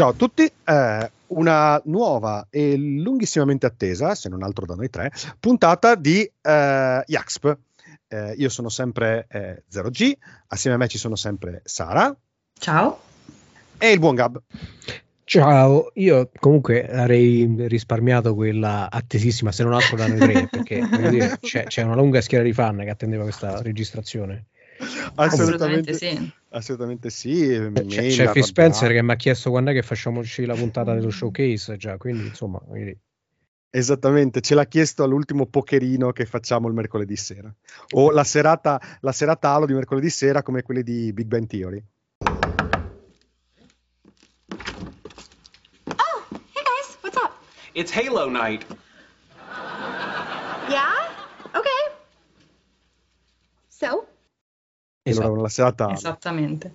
Ciao a tutti, eh, una nuova e lunghissimamente attesa, se non altro da noi tre, puntata di eh, Yaxp. Eh, io sono sempre eh, 0G, assieme a me ci sono sempre Sara. Ciao. E il buon Gab. Ciao, io comunque avrei risparmiato quella attesissima, se non altro da noi tre, perché dire, c'è, c'è, una lunga schiera di fan che attendeva questa registrazione. Assolutamente, sì. Assolutamente sì. C'è, c'è Phil Spencer che mi ha chiesto quando è che facciamoci la puntata dello showcase, già, quindi insomma... Quindi... Esattamente, ce l'ha chiesto all'ultimo pokerino che facciamo il mercoledì sera. O la serata, la serata alo di mercoledì sera come quelle di Big Bang Theory. It's Halo night. Yeah? Okay. So? Esatto. La serata. Esattamente.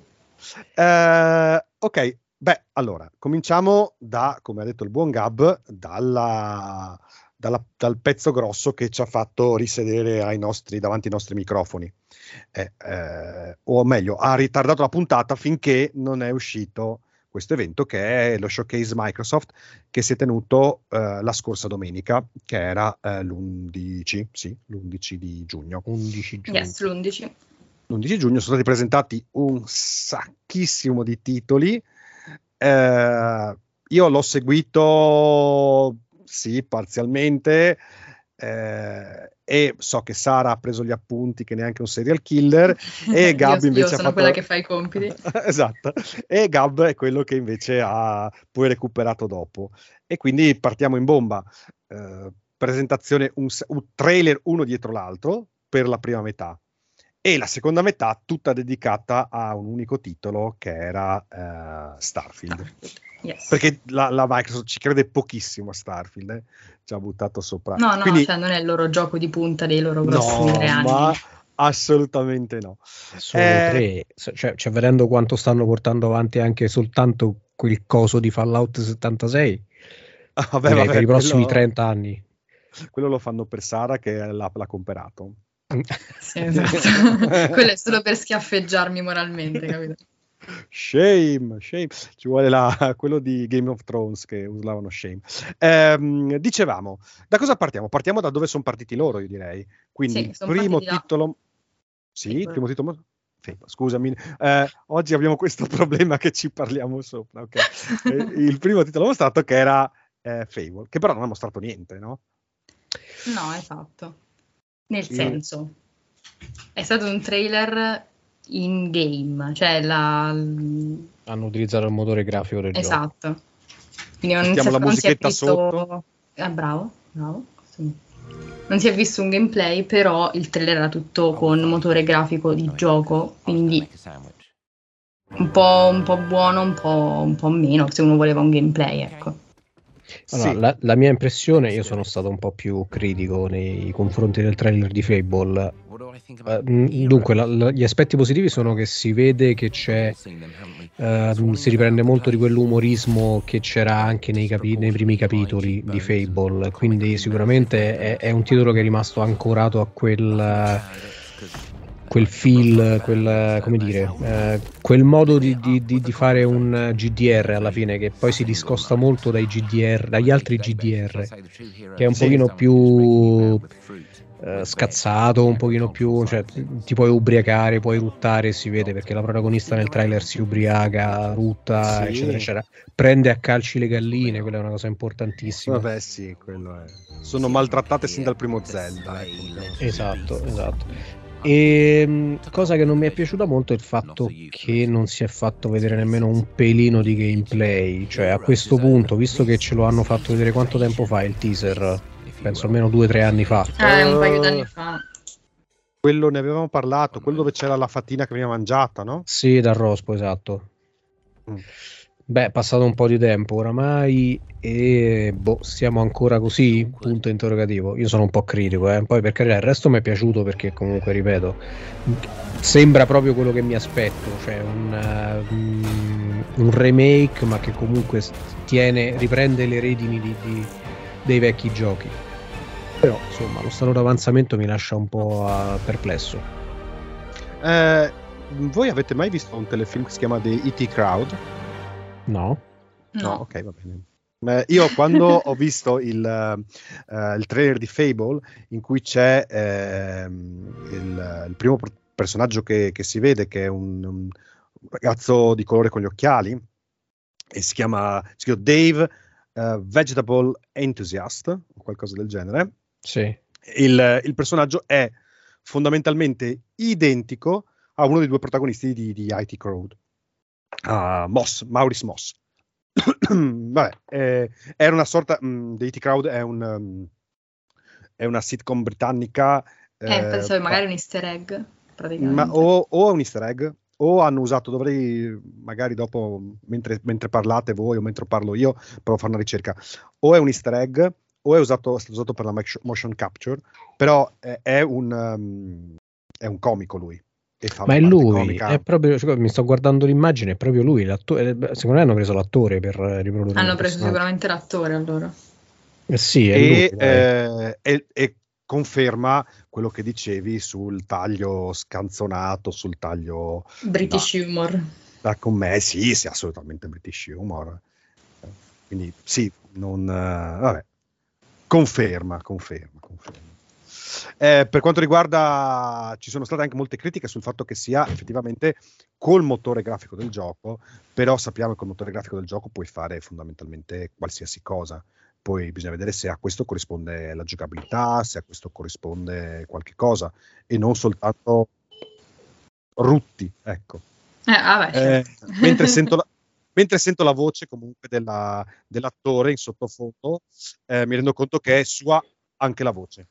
Eh, ok, beh, allora, cominciamo da, come ha detto il buon Gab, dalla, dalla, dal pezzo grosso che ci ha fatto risedere ai nostri, davanti ai nostri microfoni. Eh, eh, o meglio, ha ritardato la puntata finché non è uscito questo evento che è lo showcase Microsoft che si è tenuto eh, la scorsa domenica, che era eh, l'11, sì, l'11 di giugno. 11 giugno. Yes, l'11. L'11 giugno sono stati presentati un sacchissimo di titoli. Eh, io l'ho seguito, sì, parzialmente. Eh, e so che Sara ha preso gli appunti che neanche un serial killer e Gab io, invece io sono ha fatto... quella che fa i compiti esatto e Gab è quello che invece ha poi recuperato dopo e quindi partiamo in bomba eh, presentazione un, un, trailer uno dietro l'altro per la prima metà e la seconda metà tutta dedicata a un unico titolo che era uh, Starfield Yes. Perché la, la, Microsoft ci crede pochissimo a Starfield, eh? ci ha buttato sopra. No, no, Quindi, cioè non è il loro gioco di punta dei loro prossimi no, tre anni. Ma assolutamente no. Sono eh, tre, cioè, cioè, vedendo quanto stanno portando avanti anche soltanto quel coso di Fallout 76, ah, vabbè, vabbè, per i prossimi quello, 30 anni. Quello lo fanno per Sara che l'ha, l'ha comprato. Sì, esatto. quello è solo per schiaffeggiarmi moralmente, capito? Shame, shame, ci vuole la, quello di Game of Thrones che usavano shame. Ehm, dicevamo, da cosa partiamo? Partiamo da dove sono partiti loro, io direi. Quindi, sì, primo titolo. Sì, sì, primo titolo. Scusami, eh, oggi abbiamo questo problema che ci parliamo sopra. Okay. eh, il primo titolo mostrato che era eh, Fable, che però non ha mostrato niente, no? No, esatto. Nel senso, è stato un trailer in game, cioè la... hanno utilizzato il motore grafico del esatto. gioco. Esatto. Quindi non, si, la non si è visto... sotto. Ah, bravo, bravo. Non si è visto un gameplay, però il trailer era tutto con motore grafico di gioco, quindi un po', un po buono, un po', un po' meno, se uno voleva un gameplay, ecco. Allora, sì. la, la, mia impressione, io sono stato un po' più critico nei confronti del trailer di Fable. Uh, dunque, la, la, gli aspetti positivi sono che si vede che c'è, uh, si riprende molto di quell'umorismo che c'era anche nei, capi- nei primi capitoli di Fable, quindi sicuramente è, è, un titolo che è rimasto ancorato a quel... Uh, quel feel, quel, come dire, eh, quel modo di, di, di, fare un GDR alla fine che poi si discosta molto dai GDR, dagli altri GDR, che è un pochino più eh, scazzato, un pochino più, cioè ti puoi ubriacare, puoi ruttare, si vede perché la protagonista nel trailer si ubriaca, rutta, sì. eccetera, eccetera. Prende a calci le galline, quella è una cosa importantissima. Vabbè, sì, quello è. Sono maltrattate sin dal primo Zelda. Ecco. Esatto, esatto. E ehm, cosa che non mi è piaciuta molto è il fatto che non si è fatto vedere nemmeno un pelino di gameplay. Cioè, a questo punto, visto che ce lo hanno fatto vedere quanto tempo fa il teaser, penso almeno due o tre anni fa. Eh, un paio d'anni fa. Quello ne avevamo parlato, quello dove c'era la fatina che veniva mangiata, no? Sì, dal rospo, esatto. Mm. Beh, è passato un po' di tempo oramai e boh, siamo ancora così? Punto interrogativo. Io sono un po' critico, eh. poi per carità il resto mi è piaciuto perché comunque, ripeto, sembra proprio quello che mi aspetto, cioè un, uh, un remake ma che comunque tiene, riprende le redini di, di, dei vecchi giochi. Però insomma lo stato d'avanzamento mi lascia un po' uh, perplesso. Eh, voi avete mai visto un telefilm che si chiama The E.T. Crowd? No. No, no ok, va bene. Eh, io quando ho visto il, uh, il, trailer di Fable in cui c'è eh, il, il, primo personaggio che, che, si vede che è un, un, ragazzo di colore con gli occhiali e si chiama, si chiama Dave uh, Vegetable Enthusiast o qualcosa del genere. Sì. Il, il, personaggio è fondamentalmente identico a uno dei due protagonisti di, di IT Crowd, a Moss, Maurice Moss. Vabbè, eh, era una sorta mh, mm, The IT Crowd è, un, um, è una sitcom britannica. Eh, eh pensavo magari un easter egg. Ma, o, o, è un easter egg, o hanno usato, dovrei magari dopo, mentre, mentre, parlate voi o mentre parlo io, provo a fare una ricerca, o è un easter egg o è, usato, è stato usato per la motion capture, però è, è, un, um, è un comico lui. Ma è lui, comica. è proprio, cioè, mi sto guardando l'immagine, è proprio lui, secondo me hanno preso l'attore per riprodurre. Hanno preso sicuramente l'attore allora. Eh sì, è e, lui, eh, e, e, conferma quello che dicevi sul taglio scanzonato, sul taglio... British da, humor. Da con me, sì, sì, assolutamente British humor. Quindi sì, non... vabbè, conferma, conferma, conferma. Eh, per quanto riguarda, ci sono state anche molte critiche sul fatto che sia effettivamente col motore grafico del gioco, però sappiamo che col motore grafico del gioco puoi fare fondamentalmente qualsiasi cosa. Poi bisogna vedere se a questo corrisponde la giocabilità, se a questo corrisponde qualche cosa e non soltanto rutti, ecco. Eh, vabbè, eh, certo. mentre, sento la, mentre sento la voce comunque della, dell'attore in sottofondo, eh, mi rendo conto che è sua anche la voce.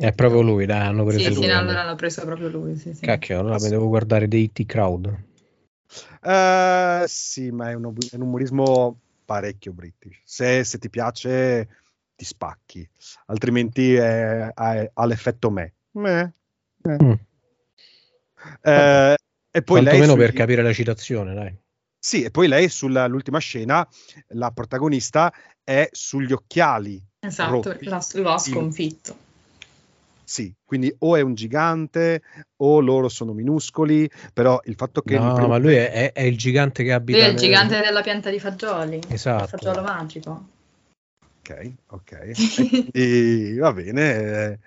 È proprio lui, dai, hanno preso sì, lui. Sì, allora l'ha preso proprio lui, sì, sì. Cacchio, allora mi devo guardare dei T-Crowd. Uh, sì, ma è un, è un, umorismo parecchio british. Se, se, ti piace, ti spacchi. Altrimenti è, è, ha l'effetto me. me. Eh. Mm. Uh, e poi lei meno sui... per capire la citazione, dai. Sì, e poi lei sull'ultima scena, la protagonista è sugli occhiali. Esatto, lo ha sconfitto. Sì, quindi o è un gigante o loro sono minuscoli, però il fatto che... No, ma lui è, è, il gigante che abita... Lui è il gigante della pianta di fagioli. Esatto. Il fagiolo magico. Ok, ok. e, va bene. Eh,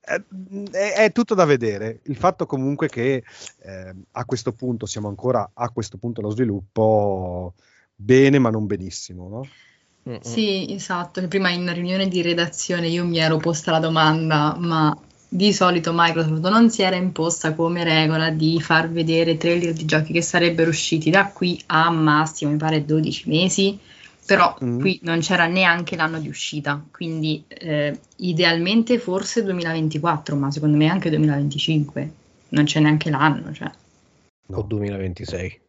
è, è, è, tutto da vedere. Il fatto comunque che eh, a questo punto siamo ancora a questo punto allo sviluppo bene ma non benissimo, no? Sì, esatto. Prima in riunione di redazione io mi ero posta la domanda, ma di solito Microsoft non si era imposta come regola di far vedere trailer di giochi che sarebbero usciti da qui a massimo, mi pare 12 mesi, però mm. qui non c'era neanche l'anno di uscita, quindi eh, idealmente forse 2024, ma secondo me anche 2025, non c'è neanche l'anno. Cioè. No. O 2026.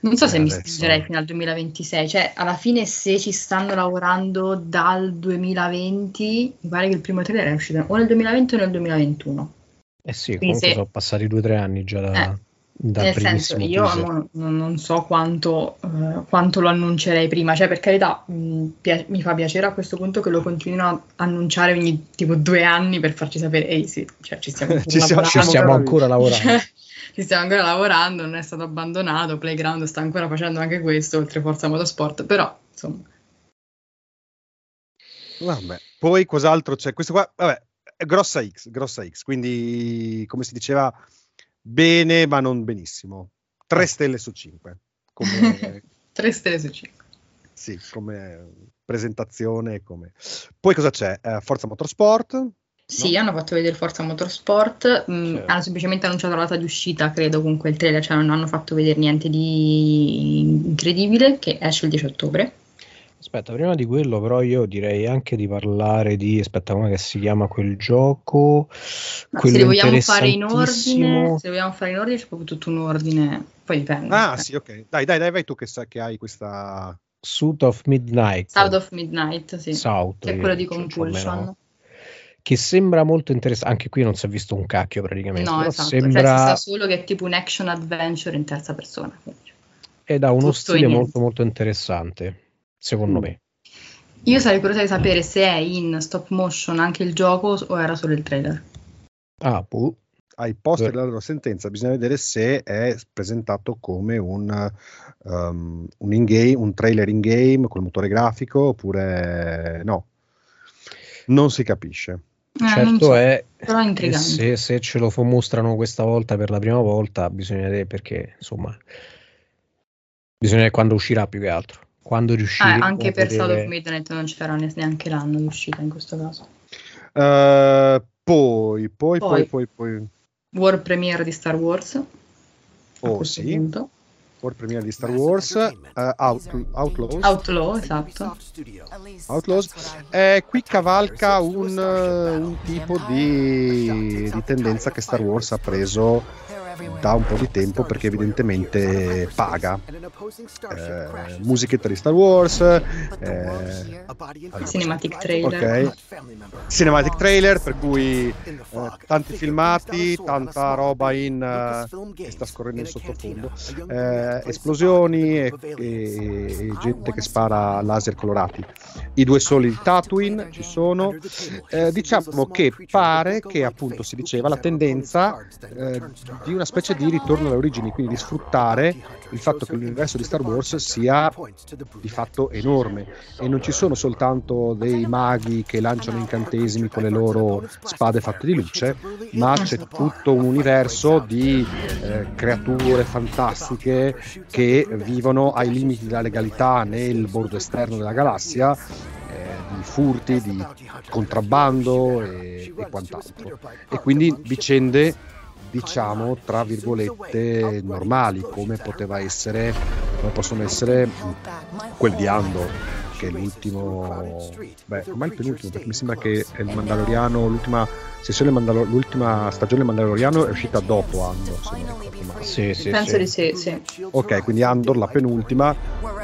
Non so se eh, mi spingerei fino al 2026, cioè alla fine se ci stanno lavorando dal 2020, mi pare che il primo trailer è uscito o nel 2020 o nel 2021. Eh sì, Quindi comunque se... sono passati due o tre anni già da... Eh. Nel senso, io non, non, so quanto, uh, quanto, lo annuncerei prima, cioè per carità mh, pia- mi fa piacere a questo punto che lo continuino a annunciare ogni tipo due anni per farci sapere, ehi sì, cioè, ci stiamo, ci siamo, ci stiamo ancora lavorando. Cioè, ci stiamo ancora lavorando, non è stato abbandonato, Playground sta ancora facendo anche questo, oltre Forza Motorsport, però insomma. Vabbè, poi cos'altro c'è? Questo qua, vabbè, è grossa X, grossa X, quindi come si diceva, bene ma non benissimo. 3 stelle su 5. Come... 3 stelle su 5. Sì, come presentazione. Come... Poi cosa c'è? Eh, Forza Motorsport, sì, no? hanno fatto vedere Forza Motorsport, mh, mm, certo. hanno semplicemente annunciato la data di uscita, credo, con quel trailer, cioè non hanno fatto vedere niente di incredibile, che esce il 10 ottobre. Aspetta, prima di quello però io direi anche di parlare di, aspetta, come si chiama quel gioco? se li vogliamo fare in ordine, se vogliamo fare in ordine c'è proprio tutto un ordine, poi dipende. Ah sì, ok, dai, dai, dai, vai tu che sai che hai questa... South of Midnight. South of Midnight, sì. South, che è quello di Compulsion che sembra molto interessante. Anche qui non si è visto un cacchio praticamente. No, esatto. Sembra... Cioè, si sa solo che è tipo un action adventure in terza persona. Ed ha uno Tutto stile molto molto interessante, secondo mm. me. Io sarei curiosa di sapere se è in stop motion anche il gioco o era solo il trailer. Ah, puh. ai post della loro sentenza bisogna vedere se è presentato come un, um, un, in-game, un trailer in game col motore grafico oppure no. Non si capisce. Eh, certo so, è, se, se, ce lo mostrano questa volta per la prima volta bisogna vedere perché insomma bisogna vedere quando uscirà più che altro. Quando riuscirà ah, anche per Sound of Midnight non ci sarà neanche l'anno di uscita in questo caso. Uh, poi, poi, poi, poi, poi, War Premiere di Star Wars oh sì? punto. World Premiere di Star Wars, uh, Out, Outlaws. Outlaw, esatto. Outlaws. Eh, qui cavalca un, un tipo di, di tendenza che Star Wars ha preso da un po' di tempo perché evidentemente paga. Eh, musichetta di Star Wars, eh, cinematic trailer. Okay. Cinematic trailer, per cui eh, tanti filmati, tanta roba in uh, che sta scorrendo in sottofondo, eh, esplosioni e, e, e, gente che spara laser colorati. I due soli di Tatooine ci sono. Eh, diciamo che pare che appunto si diceva la tendenza di una specie di ritorno alle origini, quindi di sfruttare il fatto che l'universo di Star Wars sia di fatto enorme e non ci sono soltanto dei maghi che lanciano incantesimi con le loro spade fatte di luce, ma c'è tutto un universo di eh, creature fantastiche che vivono ai limiti della legalità nel bordo esterno della galassia eh, di furti, di contrabbando e, e, quant'altro. E quindi vicende diciamo tra virgolette normali come poteva essere come possono essere quel di Andor che è l'ultimo beh ormai il penultimo perché mi sembra che il Mandaloriano l'ultima sessione Mandalo- l'ultima stagione Mandaloriano è uscita dopo Andor se non ricordo male sì, sì, penso sì. di sì, sì ok quindi Andor la penultima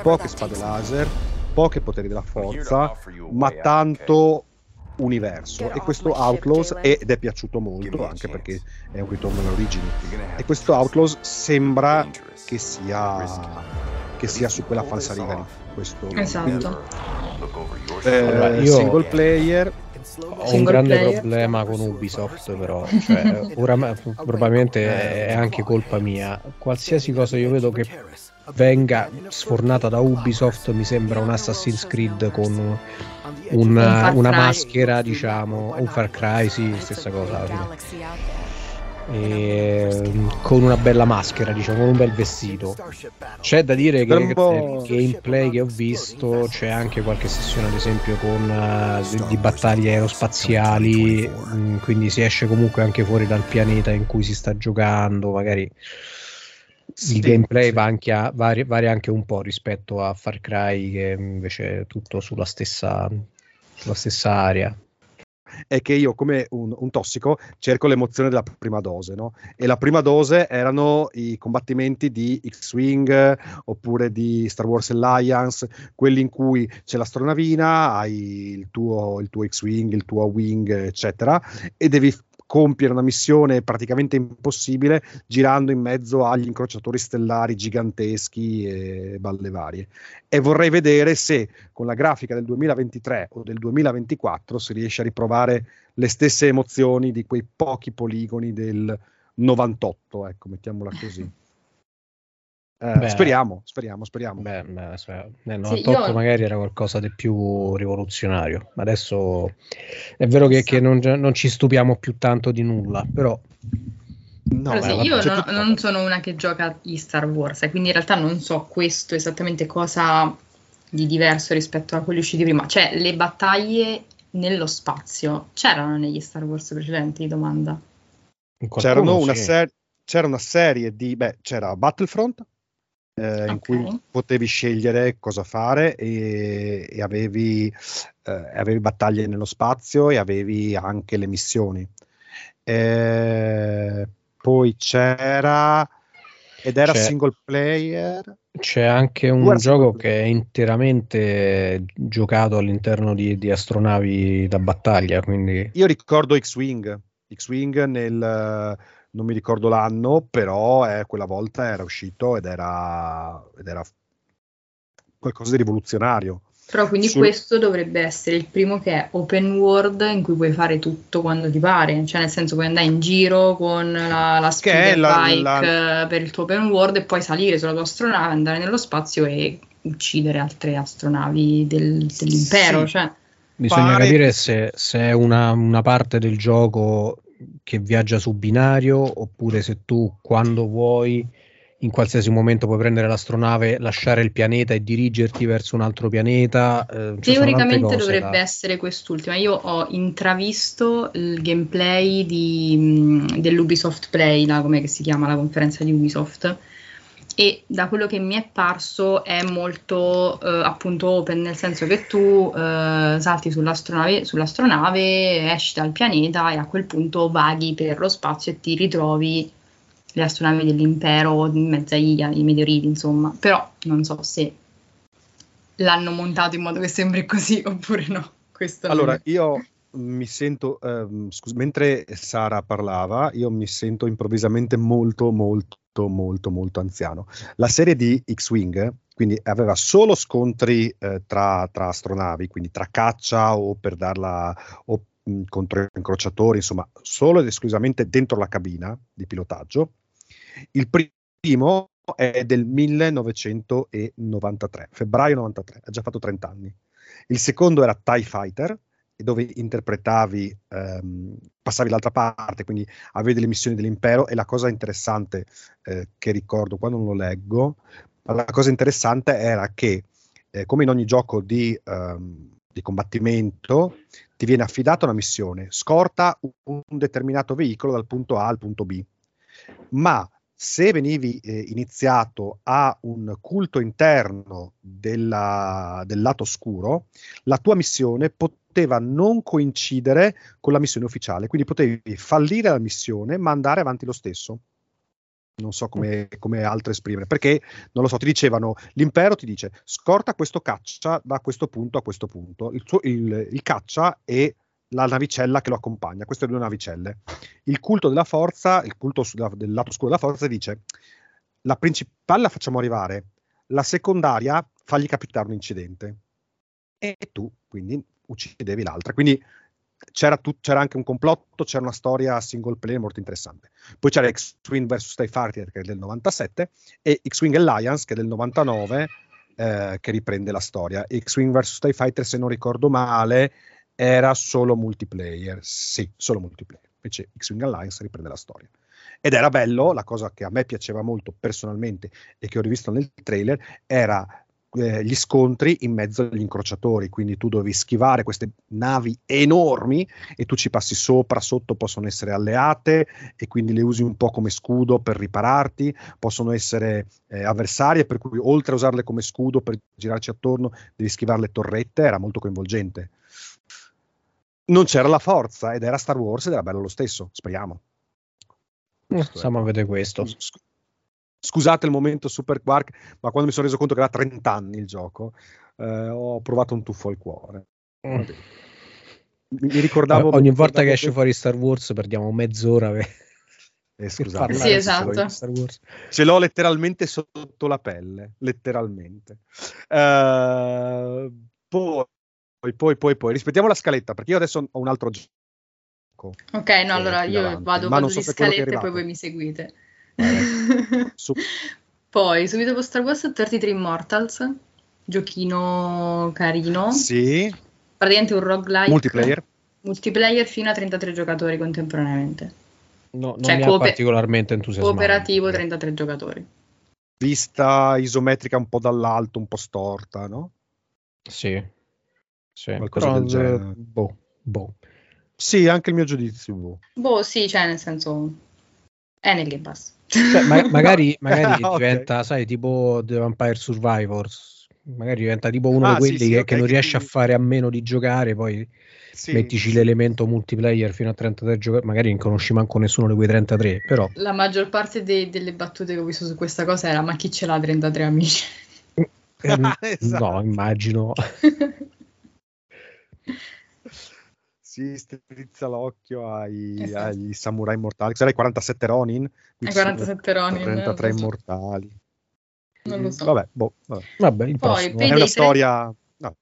poche spade laser pochi poteri della forza ma tanto universo. E questo Outlaws ed è piaciuto molto anche perché è un ritorno alle origini. E questo Outlaws sembra che sia che sia su quella falsariga lì questo esatto. eh, allora, io single player ho un grande player. problema con Ubisoft però cioè, ora, probabilmente è anche colpa mia. Qualsiasi cosa io vedo che venga sfornata da Ubisoft mi sembra un Assassin's Creed con una, una maschera diciamo un Far Cry sì stessa cosa e, con una bella maschera, diciamo, con un bel vestito. C'è da dire che nel gameplay che ho visto c'è anche qualche sessione, ad esempio, con uh, di battaglie aerospaziali, mm, quindi si esce comunque anche fuori dal pianeta in cui si sta giocando, magari il gameplay va anche a, varia, varia, anche un po' rispetto a Far Cry che invece è tutto sulla stessa, sulla stessa area è che io come un, un, tossico cerco l'emozione della prima dose, no? E la prima dose erano i combattimenti di X-Wing oppure di Star Wars Alliance, quelli in cui c'è l'astronavina, hai il tuo, il tuo X-Wing, il tuo Wing, eccetera, e devi compiere una missione praticamente impossibile girando in mezzo agli incrociatori stellari giganteschi e balle varie. E vorrei vedere se con la grafica del 2023 o del 2024 si riesce a riprovare le stesse emozioni di quei pochi poligoni del 98, ecco, mettiamola così. Eh, beh, speriamo, speriamo, speriamo. Beh, beh, nel 98 sì, io... magari era qualcosa di più rivoluzionario. Adesso è vero che, che non, non, ci stupiamo più tanto di nulla, però... No, però sì, io no, non sono una che gioca gli Star Wars, e quindi in realtà non so questo esattamente cosa di diverso rispetto a quelli usciti prima. Cioè, le battaglie nello spazio c'erano negli Star Wars precedenti? Domanda. C'erano una, ser- c'era una serie di... Beh, c'era Battlefront, eh, okay. in cui potevi scegliere cosa fare e, e avevi, eh, avevi, battaglie nello spazio e avevi anche le missioni. Eh, poi c'era ed era c'è, single player. C'è anche un gioco che è interamente giocato all'interno di, di astronavi da battaglia. Quindi... Io ricordo X-Wing. X-Wing nel non mi ricordo l'anno, però eh, quella volta era uscito ed era, ed era qualcosa di rivoluzionario. Però quindi Sul... questo dovrebbe essere il primo che è open world in cui puoi fare tutto quando ti pare, cioè nel senso puoi andare in giro con la, la speeder la, bike la... per il tuo open world e poi salire sulla tua astronave, andare nello spazio e uccidere altre astronavi del, dell'impero. Sì. Cioè. Bisogna pare... capire se, se è una, una parte del gioco che viaggia su binario oppure se tu quando vuoi in qualsiasi momento puoi prendere l'astronave, lasciare il pianeta e dirigerti verso un altro pianeta. Eh, Teoricamente dovrebbe da... essere quest'ultima. Io ho intravisto il gameplay di, mm, dell'Ubisoft Play, la, come si chiama la conferenza di Ubisoft, e da quello che mi è parso è molto eh, appunto open, nel senso che tu eh, salti sull'astronave, sull'astronave, esci dal pianeta e a quel punto vaghi per lo spazio e ti ritrovi le astronavi dell'impero in mezzo ai, meteoriti, insomma. Però non so se l'hanno montato in modo che sembri così oppure no. Questo allora, io mi sento, ehm, scusa, mentre Sara parlava, io mi sento improvvisamente molto, molto, molto, molto anziano. La serie di X-Wing, quindi aveva solo scontri eh, tra, tra, astronavi, quindi tra caccia o per darla o mh, contro incrociatori, insomma, solo ed esclusivamente dentro la cabina di pilotaggio. Il primo è del 1993, febbraio 93, ha già fatto 30 anni. Il secondo era TIE Fighter, dove interpretavi, ehm, passavi l'altra parte, quindi avevi delle missioni dell'impero e la cosa interessante eh, che ricordo quando non lo leggo, la cosa interessante era che eh, come in ogni gioco di, ehm, di, combattimento ti viene affidata una missione, scorta un, un determinato veicolo dal punto A al punto B, ma se venivi eh, iniziato a un culto interno della, del lato oscuro, la tua missione poteva non coincidere con la missione ufficiale, quindi potevi fallire la missione ma andare avanti lo stesso. Non so come, come altro esprimere, perché non lo so, ti dicevano l'impero ti dice scorta questo caccia da questo punto a questo punto. Il, suo, il, il caccia è la navicella che lo accompagna, queste due navicelle. Il culto della forza, il culto del lato oscuro della forza dice la principale la facciamo arrivare, la secondaria fagli capitare un incidente e tu quindi uccidevi l'altra. Quindi c'era, tu, c'era, anche un complotto, c'era una storia single player molto interessante. Poi c'era X-Wing vs TIE Fighter che è del 97 e X-Wing Alliance che è del 99 eh, che riprende la storia. X-Wing vs TIE Fighter se non ricordo male era solo multiplayer, sì, solo multiplayer. Invece X-Wing Alliance riprende la storia. Ed era bello, la cosa che a me piaceva molto personalmente e che ho rivisto nel trailer, era eh, gli scontri in mezzo agli incrociatori, quindi tu dovevi schivare queste navi enormi e tu ci passi sopra, sotto possono essere alleate e quindi le usi un po' come scudo per ripararti, possono essere eh, avversarie, per cui oltre a usarle come scudo per girarci attorno devi schivare le torrette, era molto coinvolgente non c'era la forza ed era Star Wars ed era bello lo stesso, speriamo. Eh, stiamo a vedere questo. Scusate il momento Super Quark, ma quando mi sono reso conto che era 30 anni il gioco, eh, ho provato un tuffo al cuore. Mm. Mi, ricordavo... Ogni volta che esce fuori Star Wars perdiamo mezz'ora per... Eh, scusate, sì, esatto. Ce l'ho letteralmente sotto la pelle, letteralmente. Uh, poi poi, poi, poi, poi, rispettiamo la scaletta perché io adesso ho un altro gioco. Ok, no, allora io davanti, vado, vado so di scalette e poi voi mi seguite. Su. poi, subito dopo Star Wars 33 Immortals, giochino carino. Sì. Praticamente un roguelike. Multiplayer. Multiplayer fino a 33 giocatori contemporaneamente. No, non cioè, mi cooper- particolarmente entusiasmato. Cooperativo 33 giocatori. Vista isometrica un po' dall'alto, un po' storta, no? Sì. Sì, qualcosa del genere. Boh, boh. Sì, anche il mio giudizio. Boh, boh sì, cioè nel senso è nel Game Pass. Cioè, ma- magari, magari okay. diventa, sai, tipo The Vampire Survivors. Magari diventa tipo uno ah, di quelli sì, sì, che, okay, che, non riesce a fare a meno di giocare, poi sì, mettici l'elemento multiplayer fino a 33 giocatori, magari non conosci manco nessuno di quei 33, però... La maggior parte dei, delle battute che ho visto su questa cosa era ma chi ce l'ha 33 amici? Eh, esatto. No, immagino. Si strizza l'occhio ai, esatto. agli samurai mortali. Sarai 47 Ronin? Ai 47 Ronin. 33 immortali. Non lo so. Vabbè, boh, vabbè. vabbè il Poi, è una storia... No.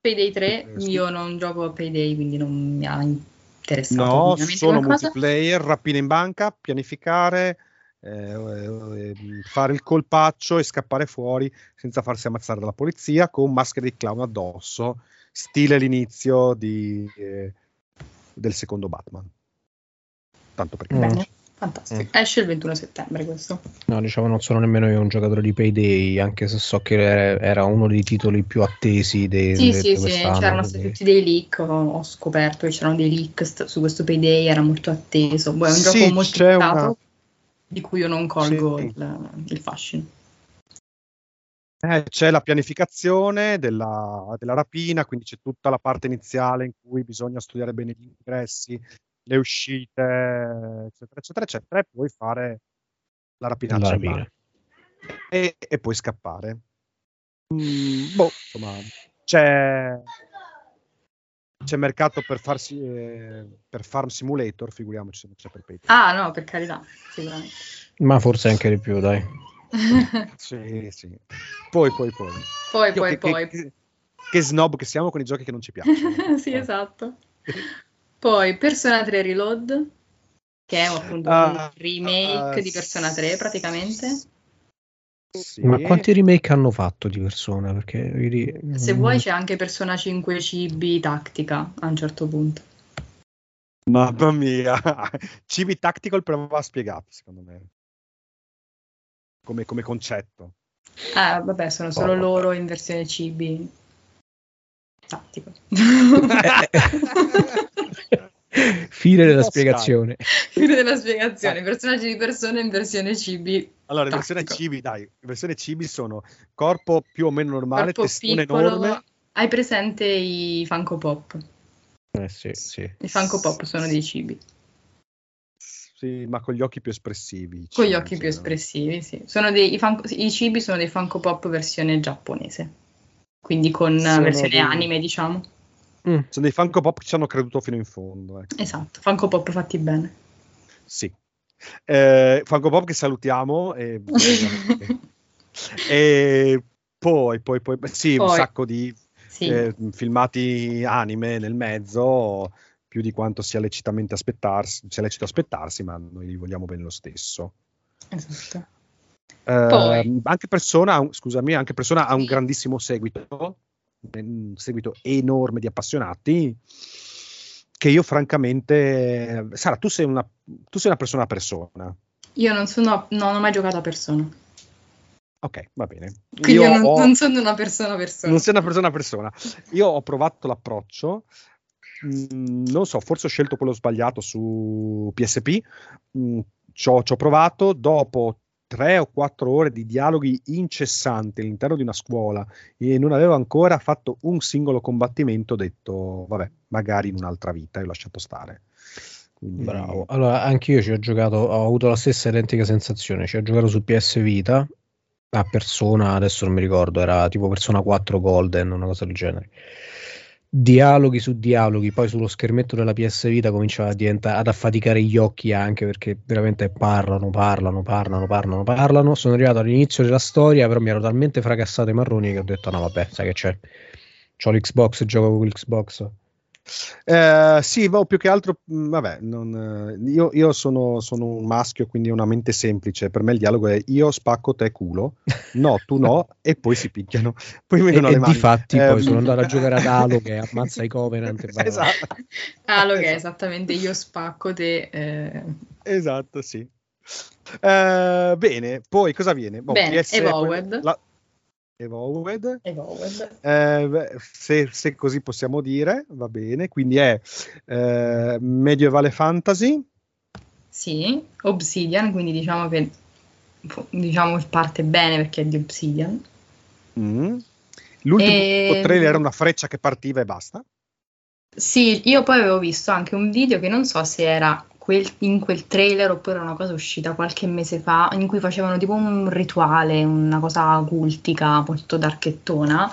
Payday 3, io non gioco a Payday, quindi non mi ha interessato. No, solo multiplayer, rapina in banca, pianificare, eh, fare il colpaccio e scappare fuori senza farsi ammazzare dalla polizia con maschere di clown addosso, stile l'inizio di, eh, del secondo Batman. Tanto perché Bene. Fantastico. Mm. Esce il 21 settembre questo. No, diciamo non sono nemmeno io un giocatore di Payday, anche se so che era uno dei titoli più attesi dei Sì, de, sì, sì, c'erano stati tutti dei leak, ho, ho, scoperto che c'erano dei leak st- su questo Payday, era molto atteso. Boh, è un sì, gioco molto una... di cui io non colgo sì. il, il, fascino. Eh, c'è la pianificazione della, della rapina, quindi c'è tutta la parte iniziale in cui bisogna studiare bene gli ingressi, le uscite, eccetera, eccetera, eccetera, e poi fare la rapinaccia rapina. e, e, poi scappare. Mm, boh, insomma, c'è, c'è mercato per, farsi, eh, per Farm Simulator, figuriamoci se non c'è per PayPal. Ah, no, per carità, sicuramente. Ma forse anche di più, dai. sì, sì. Poi, poi, poi. Poi, Io, poi, che, poi. Che, che, snob che siamo con i giochi che non ci piacciono. sì, esatto. Poi Persona 3 Reload, che è appunto uh, un remake uh, di Persona 3 praticamente. Sì. Ma quanti remake hanno fatto di Persona? Perché Se mm. vuoi c'è anche Persona 5 Cibi Tattica a un certo punto. Mamma mia, Cibi Tactical però va spiegato secondo me. Come, come concetto. Ah, vabbè, sono solo oh, loro in versione cibi tattico. Fine della spiegazione. Fine della spiegazione. Personaggi di persone in versione cibi. Allora, in versione cibi, dai, in versione cibi sono corpo più o meno normale, corpo testone piccolo. enorme. Hai presente i Funko Pop? Eh sì, sì. I Funko Pop sono dei cibi. Sì, ma con gli occhi più espressivi. Con gli occhi più espressivi, sì. Dei, i, Funko, I cibi sono dei Funko Pop versione giapponese quindi con sono versione dei... anime, diciamo. Mm. Sono dei Funko Pop che ci hanno creduto fino in fondo. Ecco. Esatto, Funko Pop fatti bene. Sì. Eh, Funko Pop che salutiamo. E, e poi, poi, poi, sì, poi. un sacco di sì. eh, filmati anime nel mezzo, più di quanto sia lecitamente aspettarsi, sia lecito aspettarsi, ma noi li vogliamo bene lo stesso. Esatto. Uh, anche persona, scusami, anche persona ha un grandissimo seguito, un seguito enorme di appassionati che io francamente Sara tu sei una, tu sei una persona a persona? Io non sono non ho mai giocato a persona. Ok va bene. Quindi io non, ho, non, sono una persona a persona. Non sei una persona a persona. Io ho provato l'approccio mm, non so forse ho scelto quello sbagliato su PSP mm, ci ho provato dopo tre o quattro ore di dialoghi incessanti all'interno di una scuola e non avevo ancora fatto un singolo combattimento, ho detto vabbè, magari in un'altra vita e ho lasciato stare. Quindi... Bravo. Allora, anch'io ci ho giocato, ho avuto la stessa identica sensazione, ci ho giocato su PS Vita a persona, adesso non mi ricordo, era tipo persona 4 Golden, una cosa del genere dialoghi su dialoghi, poi sullo schermetto della PS Vita cominciava a diventare, ad affaticare gli occhi anche perché veramente parlano, parlano, parlano, parlano, parlano. Sono arrivato all'inizio della storia, però mi ero talmente fracassato i marroni che ho detto no vabbè, sai che c'è. C'ho l'Xbox, gioco con l'Xbox. Eh, sì, boh, più che altro, mm, vabbè, non, eh, io, io sono, sono, un maschio, quindi ho una mente semplice. Per me il dialogo è io spacco te culo, no, tu no, e poi si picchiano. Poi mi e, le mani. Difatti, eh, poi sono andato a giocare ad Halo che ammazza i Covenant. esatto. Halo che è esattamente io spacco te. Eh. Esatto, sì. Eh, bene, poi cosa viene? Boh, bene, PS, Evolved. La, Evolved. Evolved. Eh, se, se, così possiamo dire, va bene. Quindi è eh, medievale fantasy. Sì, Obsidian, quindi diciamo che diciamo parte bene perché è di Obsidian. Mm. L'ultimo e... trailer era una freccia che partiva e basta. Sì, io poi avevo visto anche un video che non so se era quel, in quel trailer oppure una cosa uscita qualche mese fa in cui facevano tipo un rituale, una cosa cultica molto darchettona.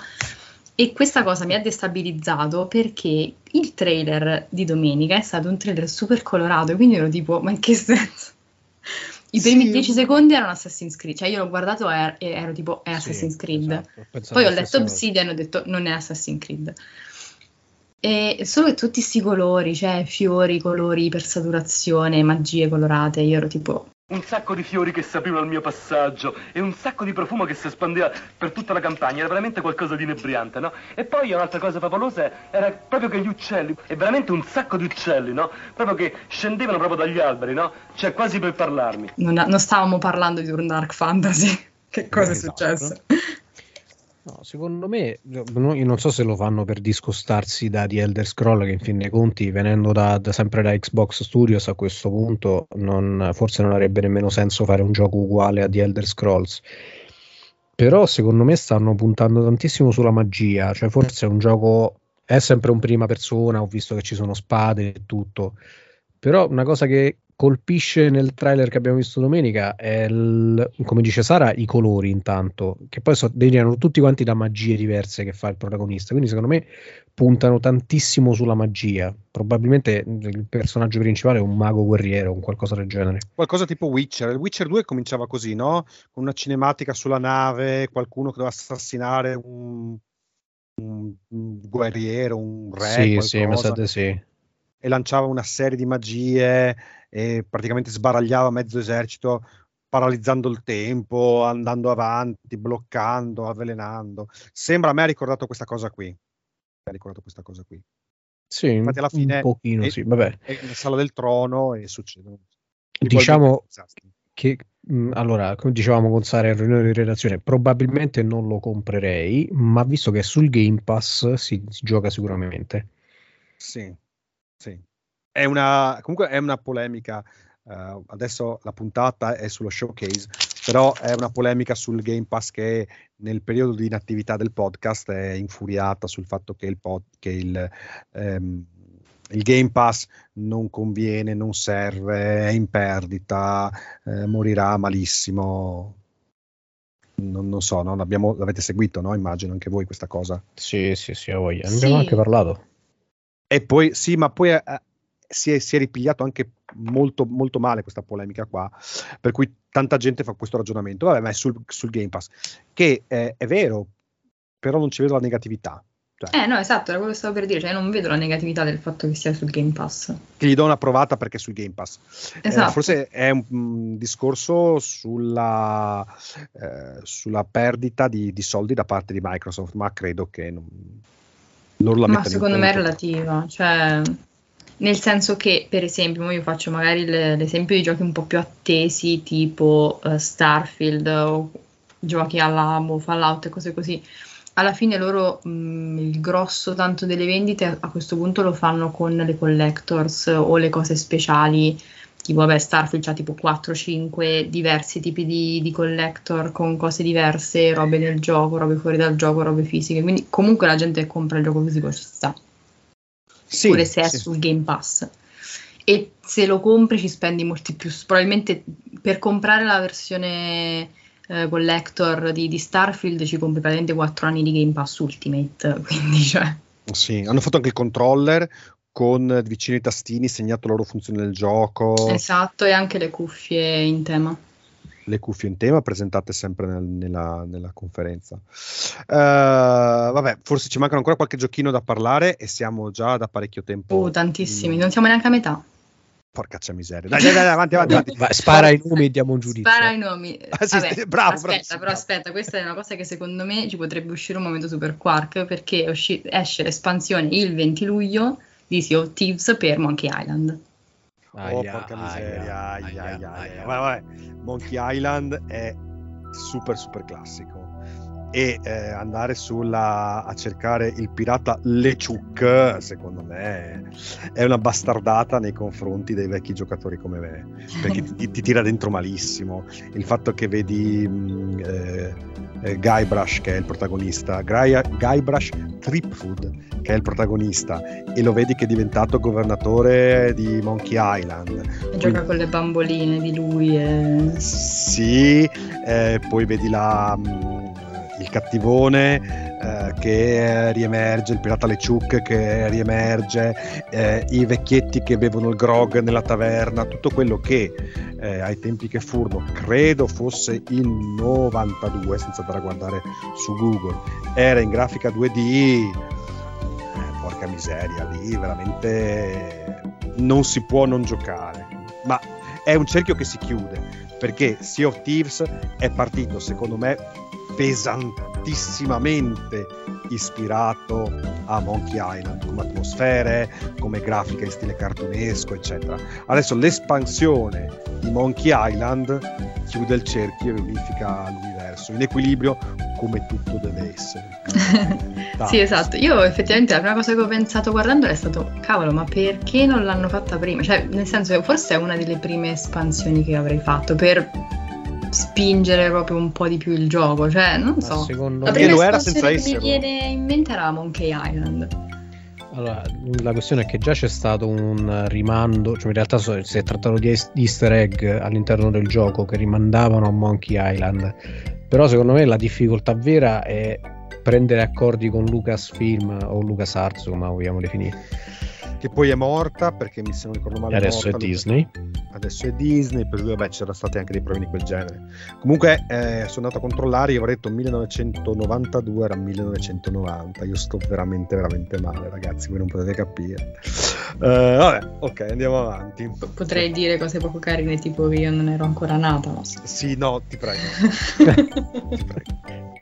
E questa cosa mi ha destabilizzato perché il trailer di domenica è stato un trailer super colorato, quindi ero tipo, ma in che senso? I primi 10 secondi erano Assassin's Creed, cioè io l'ho guardato e ero, ero tipo è Assassin's sì, Creed. Esatto. Poi ho letto Obsidian e ho detto non è Assassin's Creed. E solo che tutti questi colori, cioè fiori, colori per saturazione, magie colorate, io ero tipo un sacco di fiori che sapevano al mio passaggio e un sacco di profumo che si espandeva per tutta la campagna, era veramente qualcosa di inebriante, no? E poi un'altra cosa favolosa era proprio che gli uccelli, e veramente un sacco di uccelli, no? Proprio che scendevano proprio dagli alberi, no? Cioè quasi per parlarmi. Non, non stavamo parlando di un dark fantasy. che cosa è esatto. successo? No, secondo me, io non so se lo fanno per discostarsi da The Elder Scroll, che in fin dei conti, venendo da, da, sempre da Xbox Studios a questo punto, non, forse non avrebbe nemmeno senso fare un gioco uguale a The Elder Scrolls. Però secondo me stanno puntando tantissimo sulla magia, cioè forse è un gioco, è sempre un prima persona, ho visto che ci sono spade e tutto, però una cosa che colpisce nel trailer che abbiamo visto domenica è, il, come dice Sara, i colori intanto, che poi so, derivano tutti quanti da magie diverse che fa il protagonista. Quindi secondo me puntano tantissimo sulla magia. Probabilmente il personaggio principale è un mago guerriero, un qualcosa del genere. Qualcosa tipo Witcher. Il Witcher 2 cominciava così, no? Con una cinematica sulla nave, qualcuno che doveva assassinare un, un, un guerriero, un re. Sì, qualcosa. sì, sì. E lanciava una serie di magie e praticamente sbaragliava mezzo esercito paralizzando il tempo, andando avanti, bloccando, avvelenando. Sembra a me ha ricordato questa cosa qui. Mi ha ricordato questa cosa qui. Sì, Infatti alla fine un pochino, è, sì, vabbè. È nella sala del trono e succedono. Diciamo che mh, allora, come dicevamo con Sara in riunione di redazione, probabilmente non lo comprerei, ma visto che è sul Game Pass si, si gioca sicuramente. Sì, sì è una, comunque è una polemica. Uh, adesso la puntata è sullo showcase, però è una polemica sul Game Pass che nel periodo di inattività del podcast è infuriata sul fatto che il, pod, che il, um, il Game Pass non conviene, non serve, è in perdita, eh, morirà malissimo. Non, non so, no? l'avete seguito, no? immagino anche voi questa cosa. Sì, sì, sì, a. Ne abbiamo anche parlato. E poi, sì, ma poi... Eh, si è, si è, ripigliato anche molto, molto male questa polemica qua, per cui tanta gente fa questo ragionamento, vabbè, ma è sul, sul Game Pass, che eh, è vero, però non ci vedo la negatività. Cioè, eh no, esatto, era quello che stavo per dire, cioè non vedo la negatività del fatto che sia sul Game Pass. Che gli do una provata perché è sul Game Pass. Eh, esatto. Eh, forse è un, un discorso sulla, eh, sulla perdita di, di, soldi da parte di Microsoft, ma credo che non, non la Ma secondo me è relativa, cioè nel senso che, per esempio, io faccio magari l'esempio di giochi un po' più attesi, tipo uh, Starfield o giochi alla boh, Fallout e cose così. Alla fine loro mh, mm, il grosso tanto delle vendite a, questo punto lo fanno con le collectors o le cose speciali. Tipo vabbè Starfield c'ha tipo 4-5 diversi tipi di, di, collector con cose diverse, robe nel gioco, robe fuori dal gioco, robe fisiche, quindi comunque la gente che compra il gioco fisico ci sta sì, pure se è sì. sul Game Pass. E se lo compri ci spendi molti più. Probabilmente per comprare la versione eh, collector di, di, Starfield ci compri praticamente 4 anni di Game Pass Ultimate. Quindi, cioè. Sì, hanno fatto anche il controller con vicino i tastini segnato la loro funzione del gioco. Esatto, e anche le cuffie in tema le cuffie in tema presentate sempre nel, nella, nella, conferenza. Uh, vabbè, forse ci mancano ancora qualche giochino da parlare e siamo già da parecchio tempo. Oh, tantissimi, in... non siamo neanche a metà. Porcaccia miseria. Dai, dai, dai, avanti, avanti. avanti. Vai, spara i nomi e diamo un giudizio. Spara i nomi. Ah, sì, Vabbè, bravo, aspetta, bravo, però aspetta, questa è una cosa che secondo me ci potrebbe uscire un momento super quark perché usci- esce l'espansione il 20 luglio di Sea of Thieves per Monkey Island. Oh, porca miseria. Aia, aia, aia, vai, vai. Monkey Island è super, super classico. E eh, andare sulla, a cercare il pirata LeChuck, secondo me, è una bastardata nei confronti dei vecchi giocatori come me, perché ti, ti tira dentro malissimo. Il fatto che vedi mh, mm, eh, eh, Guybrush, che è il protagonista, Guybrush Tripfood, che è il protagonista, e lo vedi che è diventato governatore di Monkey Island. E Quindi, gioca con le bamboline di lui. E... Sì, eh, poi vedi la, mm, il cattivone eh, che riemerge, il pirata Leciuk che riemerge, eh, i vecchietti che bevono il grog nella taverna, tutto quello che eh, ai tempi che furono, credo fosse il 92, senza andare a guardare su Google, era in grafica 2D, eh, porca miseria, lì veramente non si può non giocare. Ma è un cerchio che si chiude perché Sea of Thieves è partito secondo me pesantissimamente ispirato a Monkey Island come atmosfere, come grafica in stile cartunesco, eccetera. Adesso l'espansione di Monkey Island chiude il cerchio e unifica l'universo in equilibrio come tutto deve essere. sì, esatto. Io effettivamente la prima cosa che ho pensato guardando è stato cavolo, ma perché non l'hanno fatta prima? Cioè, nel senso, forse è una delle prime espansioni che avrei fatto per spingere proprio un po' di più il gioco. Cioè, non so. Secondo la me lo era senza che mi viene in mente era Monkey Island. Allora, la questione è che già c'è stato un rimando, cioè in realtà so- si è trattato di easter egg all'interno del gioco che rimandavano a Monkey Island, però secondo me la difficoltà vera è prendere accordi con Lucasfilm o LucasArts, come la vogliamo definire. Che poi è morta perché mi se non ricordo male. E adesso è morta, Disney. Adesso è Disney, per cui vabbè c'erano stati anche dei problemi di quel genere. Comunque eh, sono andato a controllare, io avrei detto 1992 era 1990, io sto veramente veramente male ragazzi, voi non potete capire. Eh, vabbè, ok, andiamo avanti. Potrei dire cose poco carine, tipo che io non ero ancora nata. Ma... Sì, no, ti prego. ti prego.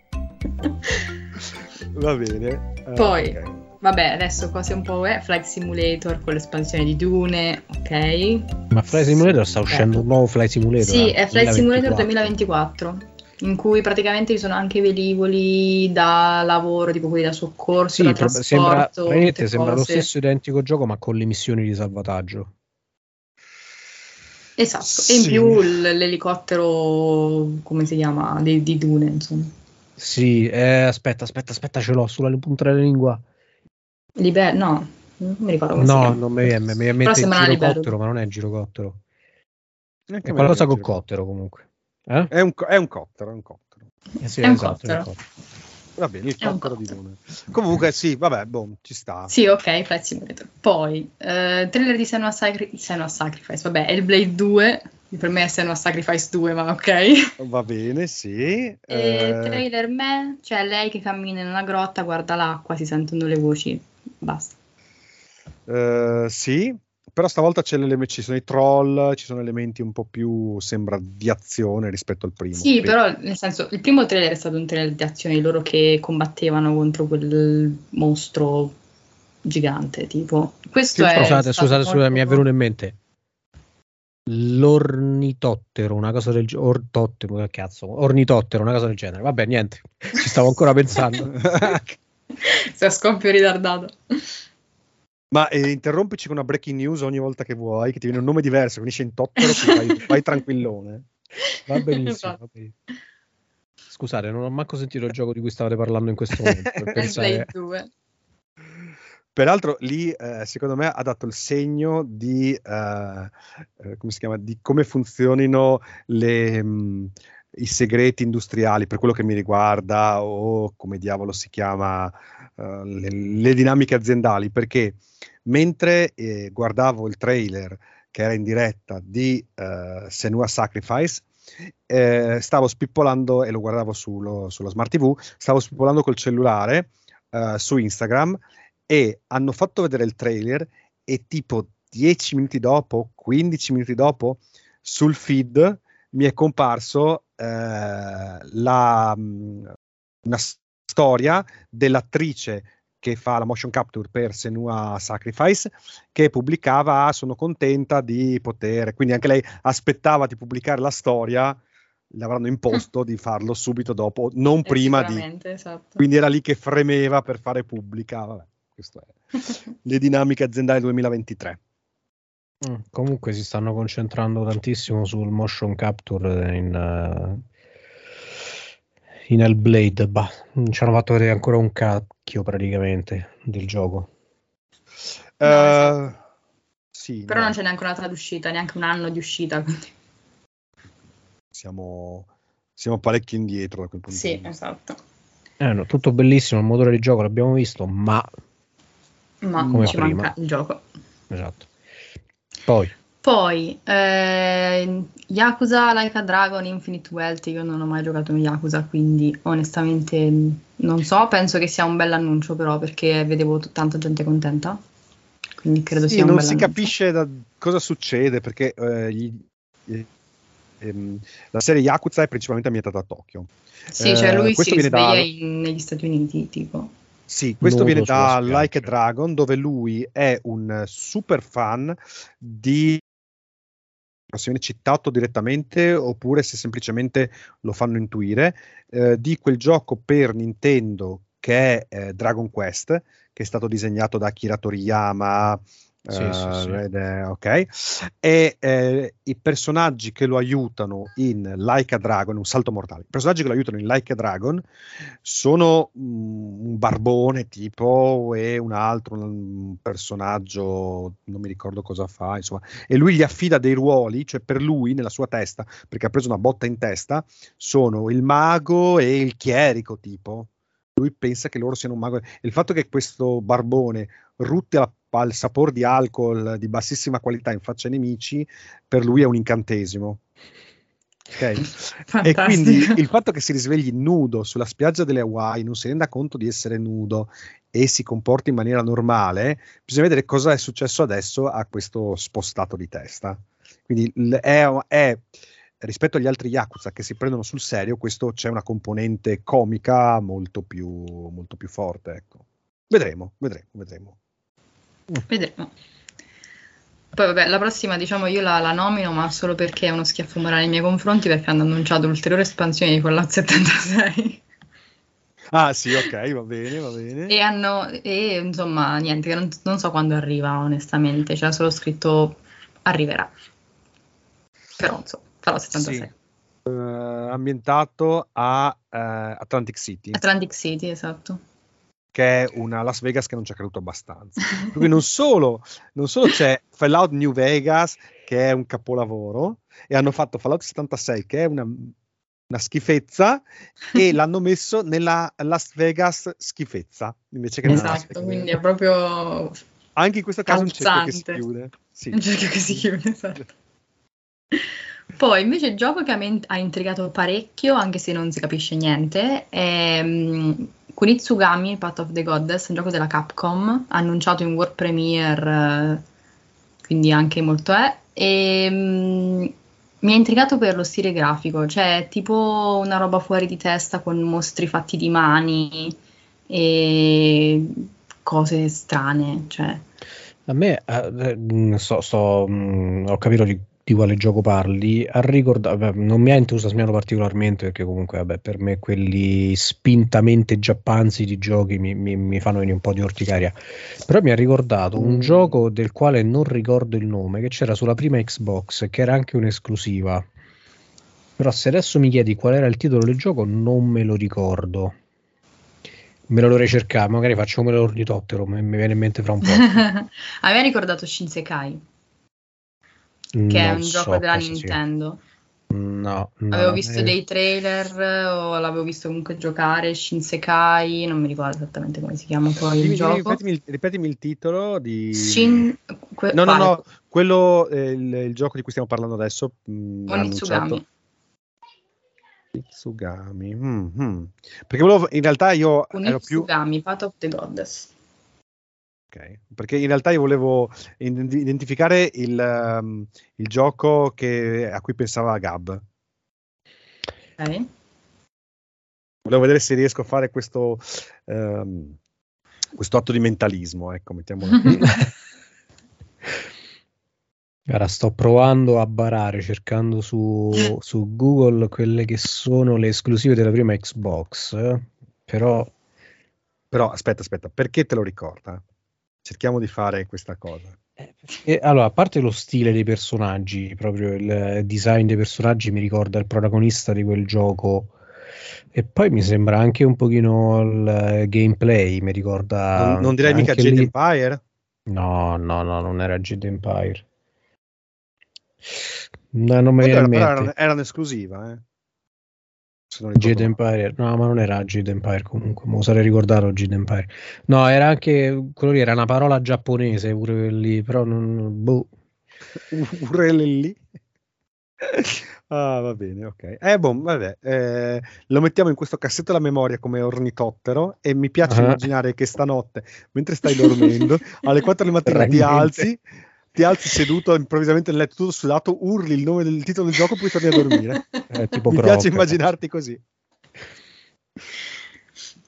Va bene. Eh, Poi, ok. Vabbè, adesso cose un po' eh, Flight Simulator con l'espansione di Dune, ok? Ma Flight Simulator sta uscendo un nuovo Flight Simulator. Sì, eh, è Flight Simulator 2024. 2024, in cui praticamente ci sono anche velivoli da lavoro, tipo quelli da soccorso, Sì, da pro- trasporto, sembra, sembra lo stesso identico gioco ma con le missioni di salvataggio. Esatto, Sì. e in più l'elicottero, come si chiama, di, di Dune, insomma. Sì, eh, aspetta, aspetta, aspetta, ce l'ho sulla punta della lingua. Liber- no, non mi ricordo come No, non mi viene, mi viene il girocottero, ma non è il girocottero. È qualcosa con cottero comunque. Eh? È un, è un cottero, è un cottero. Eh sì, È un esatto, cottero. è un cottero. Va bene, il È cottero di. Dune. Comunque sì, vabbè, boh, ci sta. Sì, ok, Flight Simulator. Poi, eh, trailer di Senua, Sacri- Senua Sacrifice, vabbè, Hellblade 2, per me è Senua Sacrifice 2, ma ok. Va bene, sì. E Eh, trailer me, cioè lei che cammina in una grotta, guarda l'acqua, si sentono le voci, basta. eh, sì, però stavolta c'è ci sono i troll, ci sono elementi un po' più, sembra, di azione rispetto al primo. Sì, però nel senso, il primo trailer è stato un trailer di azione, loro che combattevano contro quel mostro gigante, tipo. Questo è Scusate, scusate, scusate, mi è molto- venuto in mente. L'ornitottero, una cosa del genere. Ortottero, che cazzo? Ornitottero, una cosa del genere. Vabbè, niente, ci stavo ancora pensando. Se a scoppio ritardato. Ma eh, interrompici con una breaking news ogni volta che vuoi, che ti viene un nome diverso, finisce in tottero, quindi vai, vai tranquillone. Va benissimo. Esatto. va benissimo. Scusate, non ho manco sentito il gioco di cui stavate parlando in questo momento. Per pensare... Hellblade 2. Peraltro lì, eh, secondo me, ha dato il segno di, eh, eh, come si chiama, di come funzionino le, mh, i segreti industriali, per quello che mi riguarda, o come diavolo si chiama, eh, le, le dinamiche aziendali, perché mentre eh, guardavo il trailer che era in diretta di eh, Senua Sacrifice, eh, stavo spippolando, e lo guardavo sullo, sulla smart TV, stavo spippolando col cellulare eh, su Instagram e hanno fatto vedere il trailer e tipo 10 minuti dopo, 15 minuti dopo, sul feed mi è comparso eh, la, mh, una storia dell'attrice che fa la motion capture per Senua Sacrifice che pubblicava "Ah, sono contenta di poter quindi anche lei aspettava di pubblicare la storia le avranno imposto di farlo subito dopo non Eh, prima di esatto. quindi era lì che fremeva per fare pubblica. Vabbè, questo è le dinamiche aziendali 2023. Mm, Comunque si stanno concentrando tantissimo sul motion capture in, eh, in Hellblade. Bah, non ci hanno fatto vedere ancora un cacchio praticamente del gioco. No, Eh, esatto. sì, Però no, non c'è neanche una data d'uscita, neanche un anno di uscita. quindi- siamo, siamo parecchio indietro da quel punto Sì, di vista. esatto. Eh, no, tutto bellissimo, il motore di gioco l'abbiamo visto, ma... Ma come ci prima. manca il gioco. Esatto. Poi... Poi, eh, Yakuza Like a Dragon Infinite Wealth, io non ho mai giocato in Yakuza, quindi onestamente non so, penso che sia un bel annuncio però perché vedevo t- tanta gente contenta, quindi credo sì, sia un non si capisce da cosa succede perché eh, gli, eh, ehm, la serie Yakuza è principalmente ambientata a Tokyo. Sì, cioè lui si sveglia da... in, negli Stati Uniti, tipo. Sì, questo viene da Like a Dragon, dove lui è un super fan di se viene citato direttamente oppure se semplicemente lo fanno intuire, eh, di quel gioco per Nintendo che è eh, Dragon Quest, che è stato disegnato da Akira Toriyama, sì, uh, sì, sì. È, ok, e eh, i personaggi che lo aiutano in Like a Dragon, un salto mortale. I personaggi che lo aiutano in Like a Dragon sono mm, un barbone tipo e un altro un personaggio, non mi ricordo cosa fa, insomma, e lui gli affida dei ruoli, cioè per lui nella sua testa, perché ha preso una botta in testa, sono il mago e il chierico tipo lui pensa che loro siano un mago. Il fatto che questo barbone rutti la al sapore di alcol di bassissima qualità in faccia ai nemici, per lui è un incantesimo. Okay? e quindi il fatto che si risvegli nudo sulla spiaggia delle Hawaii, non si renda conto di essere nudo e si comporti in maniera normale, bisogna vedere cosa è successo adesso a questo spostato di testa. Quindi è, è rispetto agli altri Yakuza che si prendono sul serio, questo c'è una componente comica molto più, molto più forte. Ecco. Vedremo, vedremo, vedremo. Vedremo. Poi vabbè, la prossima diciamo io la, la, nomino, ma solo perché è uno schiaffo morale nei miei confronti, perché hanno annunciato l'ulteriore espansione di Fallout 76. Ah sì, ok, va bene, va bene. E hanno, e insomma, niente, non, non so quando arriva onestamente, c'era solo scritto arriverà. Però insomma, Fallout 76. Sì. Uh, ambientato a uh, Atlantic City. Atlantic City, esatto che è una Las Vegas che non ci ha creduto abbastanza. Quindi non solo, non solo c'è Fallout New Vegas, che è un capolavoro, e hanno fatto Fallout 76, che è una, una schifezza, e l'hanno messo nella Las Vegas schifezza, invece che esatto, nella Esatto, quindi è proprio... Anche in questo caso calzante. un cerchio che si chiude. Sì. Un cerchio che si chiude, esatto. Poi invece il gioco che ha intrigato parecchio, anche se non si capisce niente, è um, Kunitsugami, Path of the Goddess, un gioco della Capcom, annunciato in World Premiere, eh, quindi anche molto è. E, um, mi ha intrigato per lo stile grafico, cioè tipo una roba fuori di testa con mostri fatti di mani e cose strane. Cioè. A me, eh, so, so, mh, mm, ho capito di di quale gioco parli, a ricordare, non mi ha entusiasmato particolarmente perché comunque vabbè, per me quelli spintamente giappanzi di giochi mi, mi, mi, fanno venire un po' di orticaria, però mi ha ricordato un mm. gioco del quale non ricordo il nome, che c'era sulla prima Xbox, che era anche un'esclusiva, però se adesso mi chiedi qual era il titolo del gioco non me lo ricordo. Me lo dovrei cercare, magari faccio come l'ornitottero, mi, mi viene in mente fra un po'. Aveva ricordato Shinsekai che non è un so gioco della Nintendo. No, no, avevo visto eh. dei trailer o l'avevo visto comunque giocare Shinsekai, non mi ricordo esattamente come si chiama poi il gioco. Ripetimi, ripetimi, il titolo di Shin... Que... No, no, no, quello eh, il, il, gioco di cui stiamo parlando adesso mm, Onitsugami. Onitsugami. Mm-hmm. Perché volevo in realtà io Onitsugami, ero più Path of the Goddess. Ok, perché in realtà io volevo identificare il, um, il gioco che, a cui pensava Gab. Ok. Volevo vedere se riesco a fare questo, um, questo atto di mentalismo, ecco, mettiamolo. Ora sto provando a barare, cercando su, su, Google quelle che sono le esclusive della prima Xbox, eh? però... Però aspetta, aspetta, perché te lo ricorda? Cerchiamo di fare questa cosa. Eh, allora, a parte lo stile dei personaggi, proprio il design dei personaggi mi ricorda il protagonista di quel gioco. E poi mi sembra anche un pochino il gameplay, mi ricorda... Non, non direi mica Jade lì... Empire? No, no, no, non era Jade Empire. No, non in mente. Era, era un'esclusiva, eh. Jade Empire, no, ma non era Jade Empire comunque, me lo sarei ricordato Jade Empire. No, era anche quello lì, era una parola giapponese pure lì, però non. Boh. pure lì. Ah, va bene, ok. Eh, boh, vabbè, eh, lo mettiamo in questo cassetto della memoria come ornitottero e mi piace uh-huh. immaginare che stanotte, mentre stai dormendo, alle 4 del mattino ti alzi, ti alzi seduto improvvisamente nel letto tutto sudato, urli il nome del titolo del gioco e poi torni a dormire. Eh, mi croc. piace immaginarti così.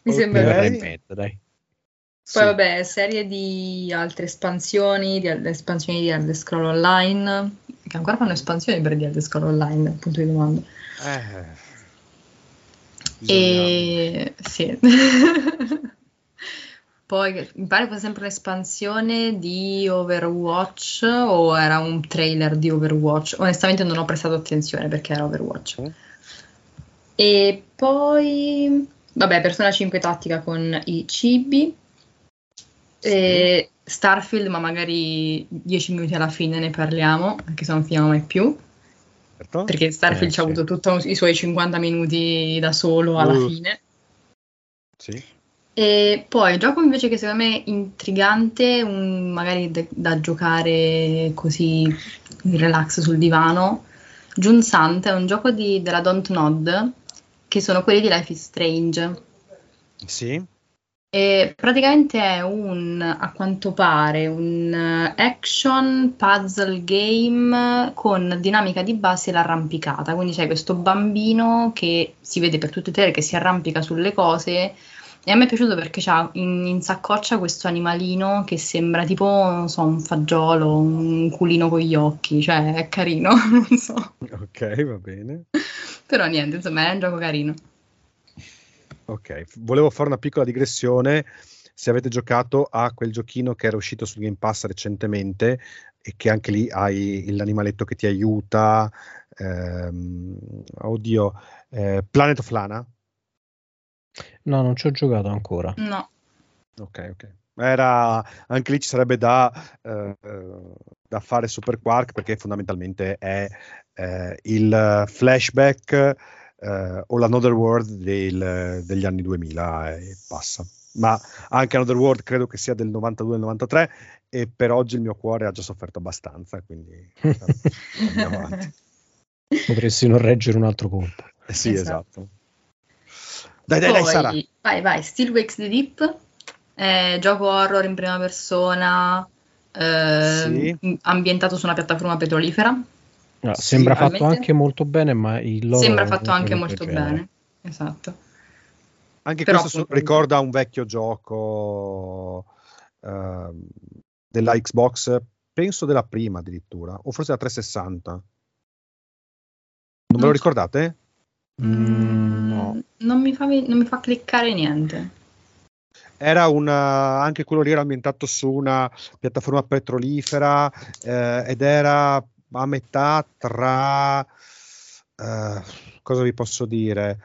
Mi okay. sembra bene. Dai. Poi sì. vabbè, serie di altre espansioni, di espansioni di Elder Scroll Online, che ancora fanno espansioni per di Elder Scroll Online, punto di domanda. Eh, e sì. Poi mi pare fosse sempre un'espansione di Overwatch o era un trailer di Overwatch. Onestamente non ho prestato attenzione perché era Overwatch. Mm. E poi, vabbè, Persona 5 tattica con i cibi. E Starfield, ma magari 10 minuti alla fine ne parliamo, anche se non finiamo mai più. Certo. Perché Starfield eh, ci ha avuto tutti i suoi 50 minuti da solo alla uh. fine. Sì. E poi il gioco invece che secondo me è intrigante, un, magari de- da giocare così in relax sul divano, Jun Sant è un gioco di, della Don't Nod, che sono quelli di Life is Strange. Sì. E praticamente è un, a quanto pare, un action puzzle game con dinamica di base l'arrampicata. Quindi c'è questo bambino che si vede per tutte le che si arrampica sulle cose. E a me è piaciuto perché c'ha in, in saccoccia questo animalino che sembra tipo, non so, un fagiolo, un culino con gli occhi. Cioè, è carino, non so. Ok, va bene. Però niente, insomma, è un gioco carino. Ok, volevo fare una piccola digressione. Se avete giocato a quel giochino che era uscito su Game Pass recentemente e che anche lì hai l'animaletto che ti aiuta, ehm, oddio, eh, Planet of Lana? No, non ci ho giocato ancora. No. Ok, ok. Era, anche lì ci sarebbe da, eh, da fare Super Quark perché fondamentalmente è eh, il flashback eh, o l'Another World del, degli anni 2000 e passa. Ma anche Another World credo che sia del 92-93 e per oggi il mio cuore ha già sofferto abbastanza, quindi andiamo avanti. Potresti non reggere un altro colpo. Eh sì, esatto. esatto. Dai, dai, dai, Sara. Vai, vai, Still Wakes the Deep, eh, gioco horror in prima persona, eh, sì. ambientato su una piattaforma petrolifera. No, ah, sembra fatto anche molto bene, ma il loro sembra fatto anche molto bene. Esatto. Anche Però, questo appunto, ricorda un vecchio gioco uh, della Xbox, penso della prima addirittura, o forse della 360. Non, non ve lo ricordate? Mm, no. Non mi, fa, non mi fa cliccare niente era una, anche quello lì era ambientato su una piattaforma petrolifera eh, ed era a metà tra uh, cosa vi posso dire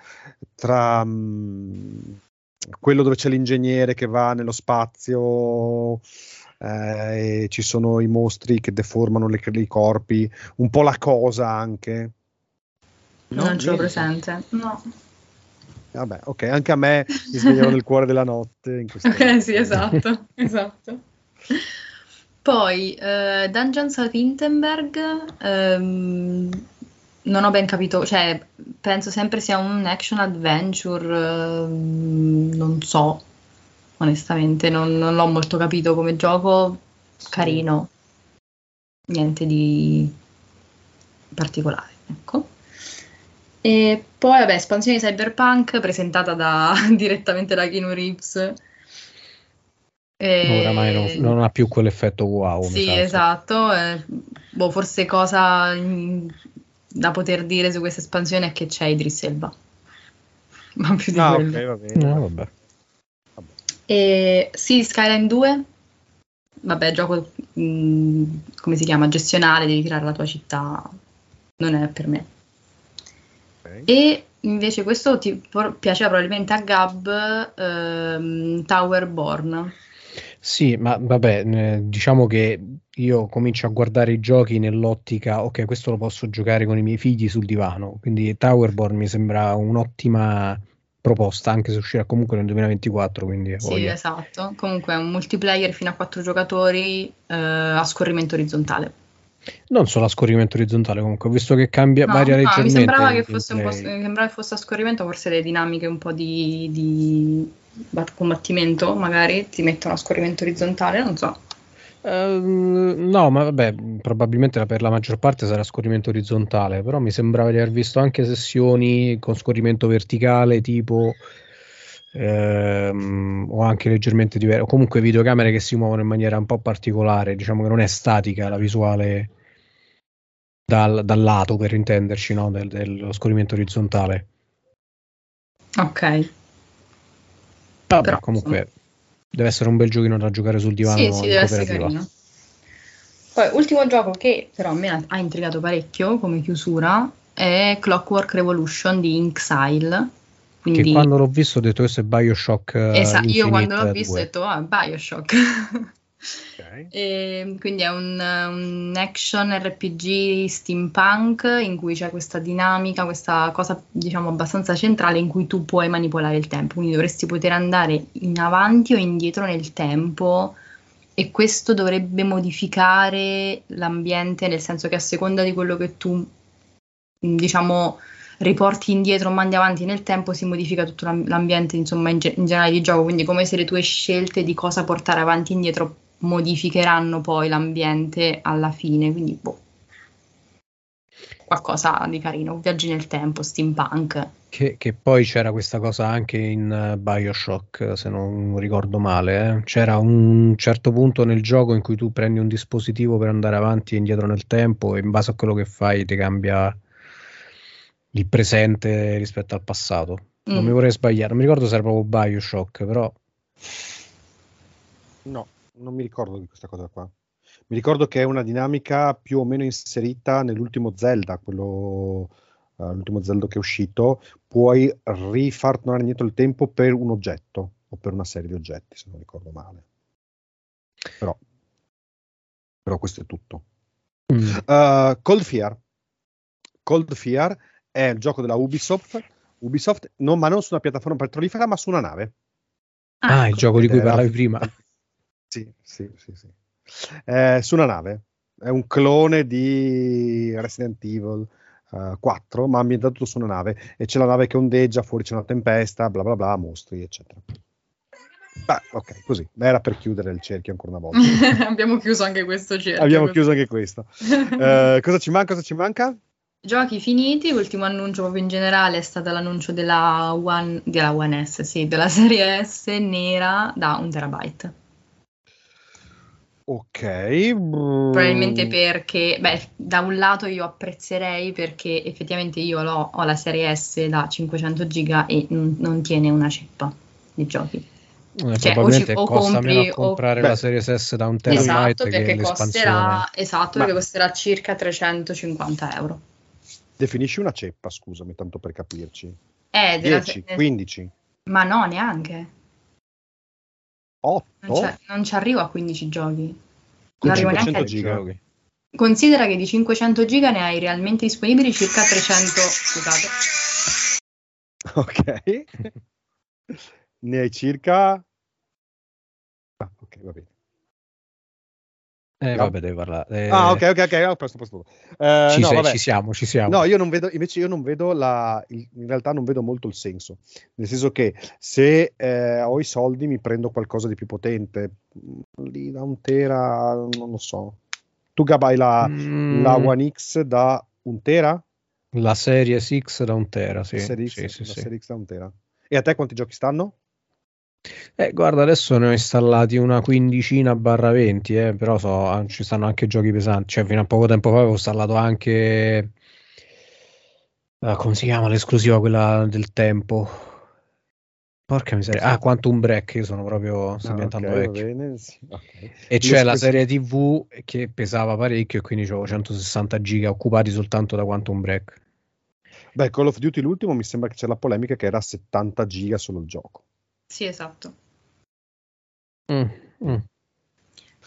tra um, quello dove c'è l'ingegnere che va nello spazio eh, e ci sono i mostri che deformano le, i corpi, un po' la cosa anche. No? Non ce l'ho presente, no. Vabbè, ok, anche a me mi svegliano nel cuore della notte. In ok, sì, esatto, esatto. Poi eh, Dungeons of Hindenburg, ehm, non ho ben capito, cioè penso sempre sia un action adventure, ehm, non so, onestamente, non, non, l'ho molto capito come gioco, carino, niente di particolare, ecco. E poi, vabbè, espansione di Cyberpunk presentata da, direttamente da Keanu Reeves e... Oramai non, non, ha più quell'effetto wow. Sì, esatto. Eh, boh, forse cosa in, da poter dire su questa espansione è che c'è Idris Elba. Ma più di ah, quello. Okay, va bene. No, vabbè. E, sì, Skyline 2. Vabbè, gioco mh, mm, come si chiama? Gestionale, devi creare la tua città. Non è per me. Okay. E invece questo ti piaceva probabilmente a Gab ehm, Tower Born Sì, ma vabbè, diciamo che io comincio a guardare i giochi nell'ottica, ok, questo lo posso giocare con i miei figli sul divano, quindi Towerborn mi sembra un'ottima proposta, anche se uscirà comunque nel 2024. Quindi sì, voglia. esatto. Comunque è un multiplayer fino a quattro giocatori eh, a scorrimento orizzontale. Non solo a scorrimento orizzontale, comunque, visto che cambia, no, varia no, leggermente. Mi sembrava che, fosse un po', sembrava che fosse a scorrimento, forse le dinamiche un po' di, di combattimento, magari ti mettono a scorrimento orizzontale, non so. Uh, no, ma vabbè, probabilmente per la maggior parte sarà scorrimento orizzontale, però mi sembrava di aver visto anche sessioni con scorrimento verticale, tipo ehm, o anche leggermente diverso, comunque videocamere che si muovono in maniera un po' particolare, diciamo che non è statica la visuale dal, dal lato, per intenderci, no? Del, dello scorrimento orizzontale. Ok. Vabbè, però, comunque Deve essere un bel giochino da giocare sul divano. Sì, sì, deve essere carino. Poi, ultimo gioco che però a me ha intrigato parecchio come chiusura è Clockwork Revolution di Inxile. Quindi... Che quando l'ho visto ho detto questo è Bioshock. Esatto, io quando l'ho visto 2. ho detto ah, Bioshock. Okay. E, quindi è un, un, action RPG steampunk in cui c'è questa dinamica, questa cosa diciamo abbastanza centrale in cui tu puoi manipolare il tempo, quindi dovresti poter andare in avanti o indietro nel tempo e questo dovrebbe modificare l'ambiente nel senso che a seconda di quello che tu diciamo riporti indietro mandi avanti nel tempo si modifica tutto l'ambiente insomma in, ge- in generale di gioco quindi come se le tue scelte di cosa portare avanti e indietro modificheranno poi l'ambiente alla fine, quindi boh. Qualcosa di carino, viaggi nel tempo, steampunk. Che, che poi c'era questa cosa anche in uh, Bioshock, se non ricordo male. Eh? C'era un certo punto nel gioco in cui tu prendi un dispositivo per andare avanti e indietro nel tempo e in base a quello che fai ti cambia il presente rispetto al passato. Mm. Non mi vorrei sbagliare, non mi ricordo se era proprio Bioshock, però... No, non mi ricordo di questa cosa qua. Mi ricordo che è una dinamica più o meno inserita nell'ultimo Zelda, quello, uh, l'ultimo Zelda che è uscito. Puoi rifar tornare indietro il tempo per un oggetto o per una serie di oggetti, se non ricordo male. Però, però questo è tutto. Mm. Uh, Cold Fear. Cold Fear è il gioco della Ubisoft, Ubisoft non, ma non su una piattaforma petrolifera, ma su una nave. Ah, ah il gioco di cui parlavi prima. Sì, sì, sì, sì. Eh, su una nave. È un clone di Resident Evil uh, eh, 4, ma ambientato tutto su una nave. E c'è la nave che ondeggia, fuori c'è una tempesta, bla bla bla, mostri, eccetera. Beh, ok, così. Era per chiudere il cerchio ancora una volta. Abbiamo chiuso anche questo cerchio. Abbiamo chiuso anche questo. uh, cosa ci manca? Cosa ci manca? Giochi finiti, l'ultimo annuncio proprio in generale è stato l'annuncio della One, della One S, sì, della serie S nera da un terabyte. Ok. Probabilmente perché, beh, da un lato io apprezzerei perché effettivamente io ho, ho la serie S da 500 giga e non, non tiene una ceppa di giochi. Eh, cioè, o, ci, o compri, comprare o... la serie S da un terabyte esatto, perché costerà, esatto, perché costerà circa 350 euro. Definisci una ceppa, scusami, tanto per capirci. Eh, 10, della... 15. Ma no, neanche. 8? Non, non ci arrivo a 15 giochi. Con 500 giga. Considera che di 500 giga ne hai realmente disponibili circa 300. Scusate. Ok. ne hai circa. Ah, ok, va bene. Eh, no. vabbè, devi parlare. Eh... Ah, ok, ok, ok. Oh, presto, presto. Eh, ci, no, sei, ci, siamo, ci siamo. No, io non vedo, invece io non vedo la, in realtà non vedo molto il senso. Nel senso che se eh, ho i soldi mi prendo qualcosa di più potente. Lì da un tera, non lo so. Tu Gab la, mm. la One X da un tera? La serie X da un tera, sì. La serie X, sì, sì, la sì. Serie X da un tera. E a te quanti giochi stanno? Eh, guarda, adesso ne ho installati una quindicina barra 20, eh, però so, ci stanno anche giochi pesanti. Cioè, fino a poco tempo fa avevo installato anche. Uh, come si chiama l'esclusiva quella del tempo? Porca miseria. Ah, Quantum Break, io sono proprio. Sto ah, diventando okay, vecchio. Bene, sì. okay. E c'è la serie TV che pesava parecchio e quindi avevo 160 giga occupati soltanto da Quantum Break. Beh, Call of Duty l'ultimo mi sembra che c'è la polemica che era 70 giga solo il gioco. Sì, esatto. Mm. Mm.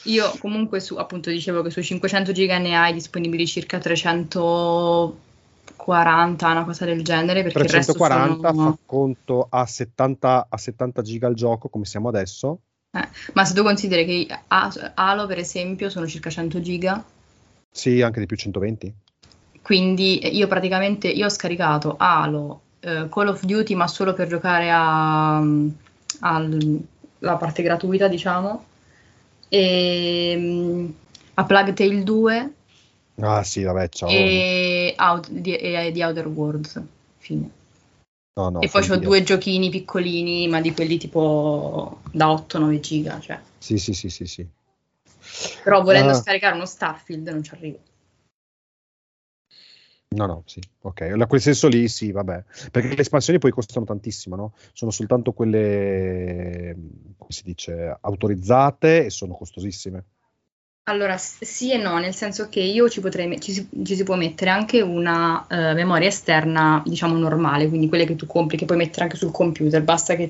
Io comunque su, appunto dicevo che su 500 giga ne hai disponibili circa 340, una cosa del genere. Perché 340 sono... fa conto a 70, a 70 giga il gioco come siamo adesso. Eh, ma se tu consideri che Halo per esempio sono circa 100 giga. Sì, anche di più 120. Quindi io praticamente io ho scaricato Halo, eh, Call of Duty ma solo per giocare a, alla parte gratuita diciamo. E um, a Plague Tale 2 ah sì vabbè ciao. E, out, di, e di Outer Worlds fine. No, no, e poi ho due giochini piccolini ma di quelli tipo da 8-9 giga cioè. sì sì sì sì sì. Però volendo uh, scaricare uno Starfield non ci arrivo No, no, sì, ok. A quel senso lì sì, vabbè. Perché le espansioni poi costano tantissimo, no? Sono soltanto quelle, come si dice, autorizzate e sono costosissime. Allora, sì e no, nel senso che io ci potrei, ci si, ci si può mettere anche una uh, memoria esterna, diciamo normale, quindi quelle che tu compri, che puoi mettere anche sul computer, basta che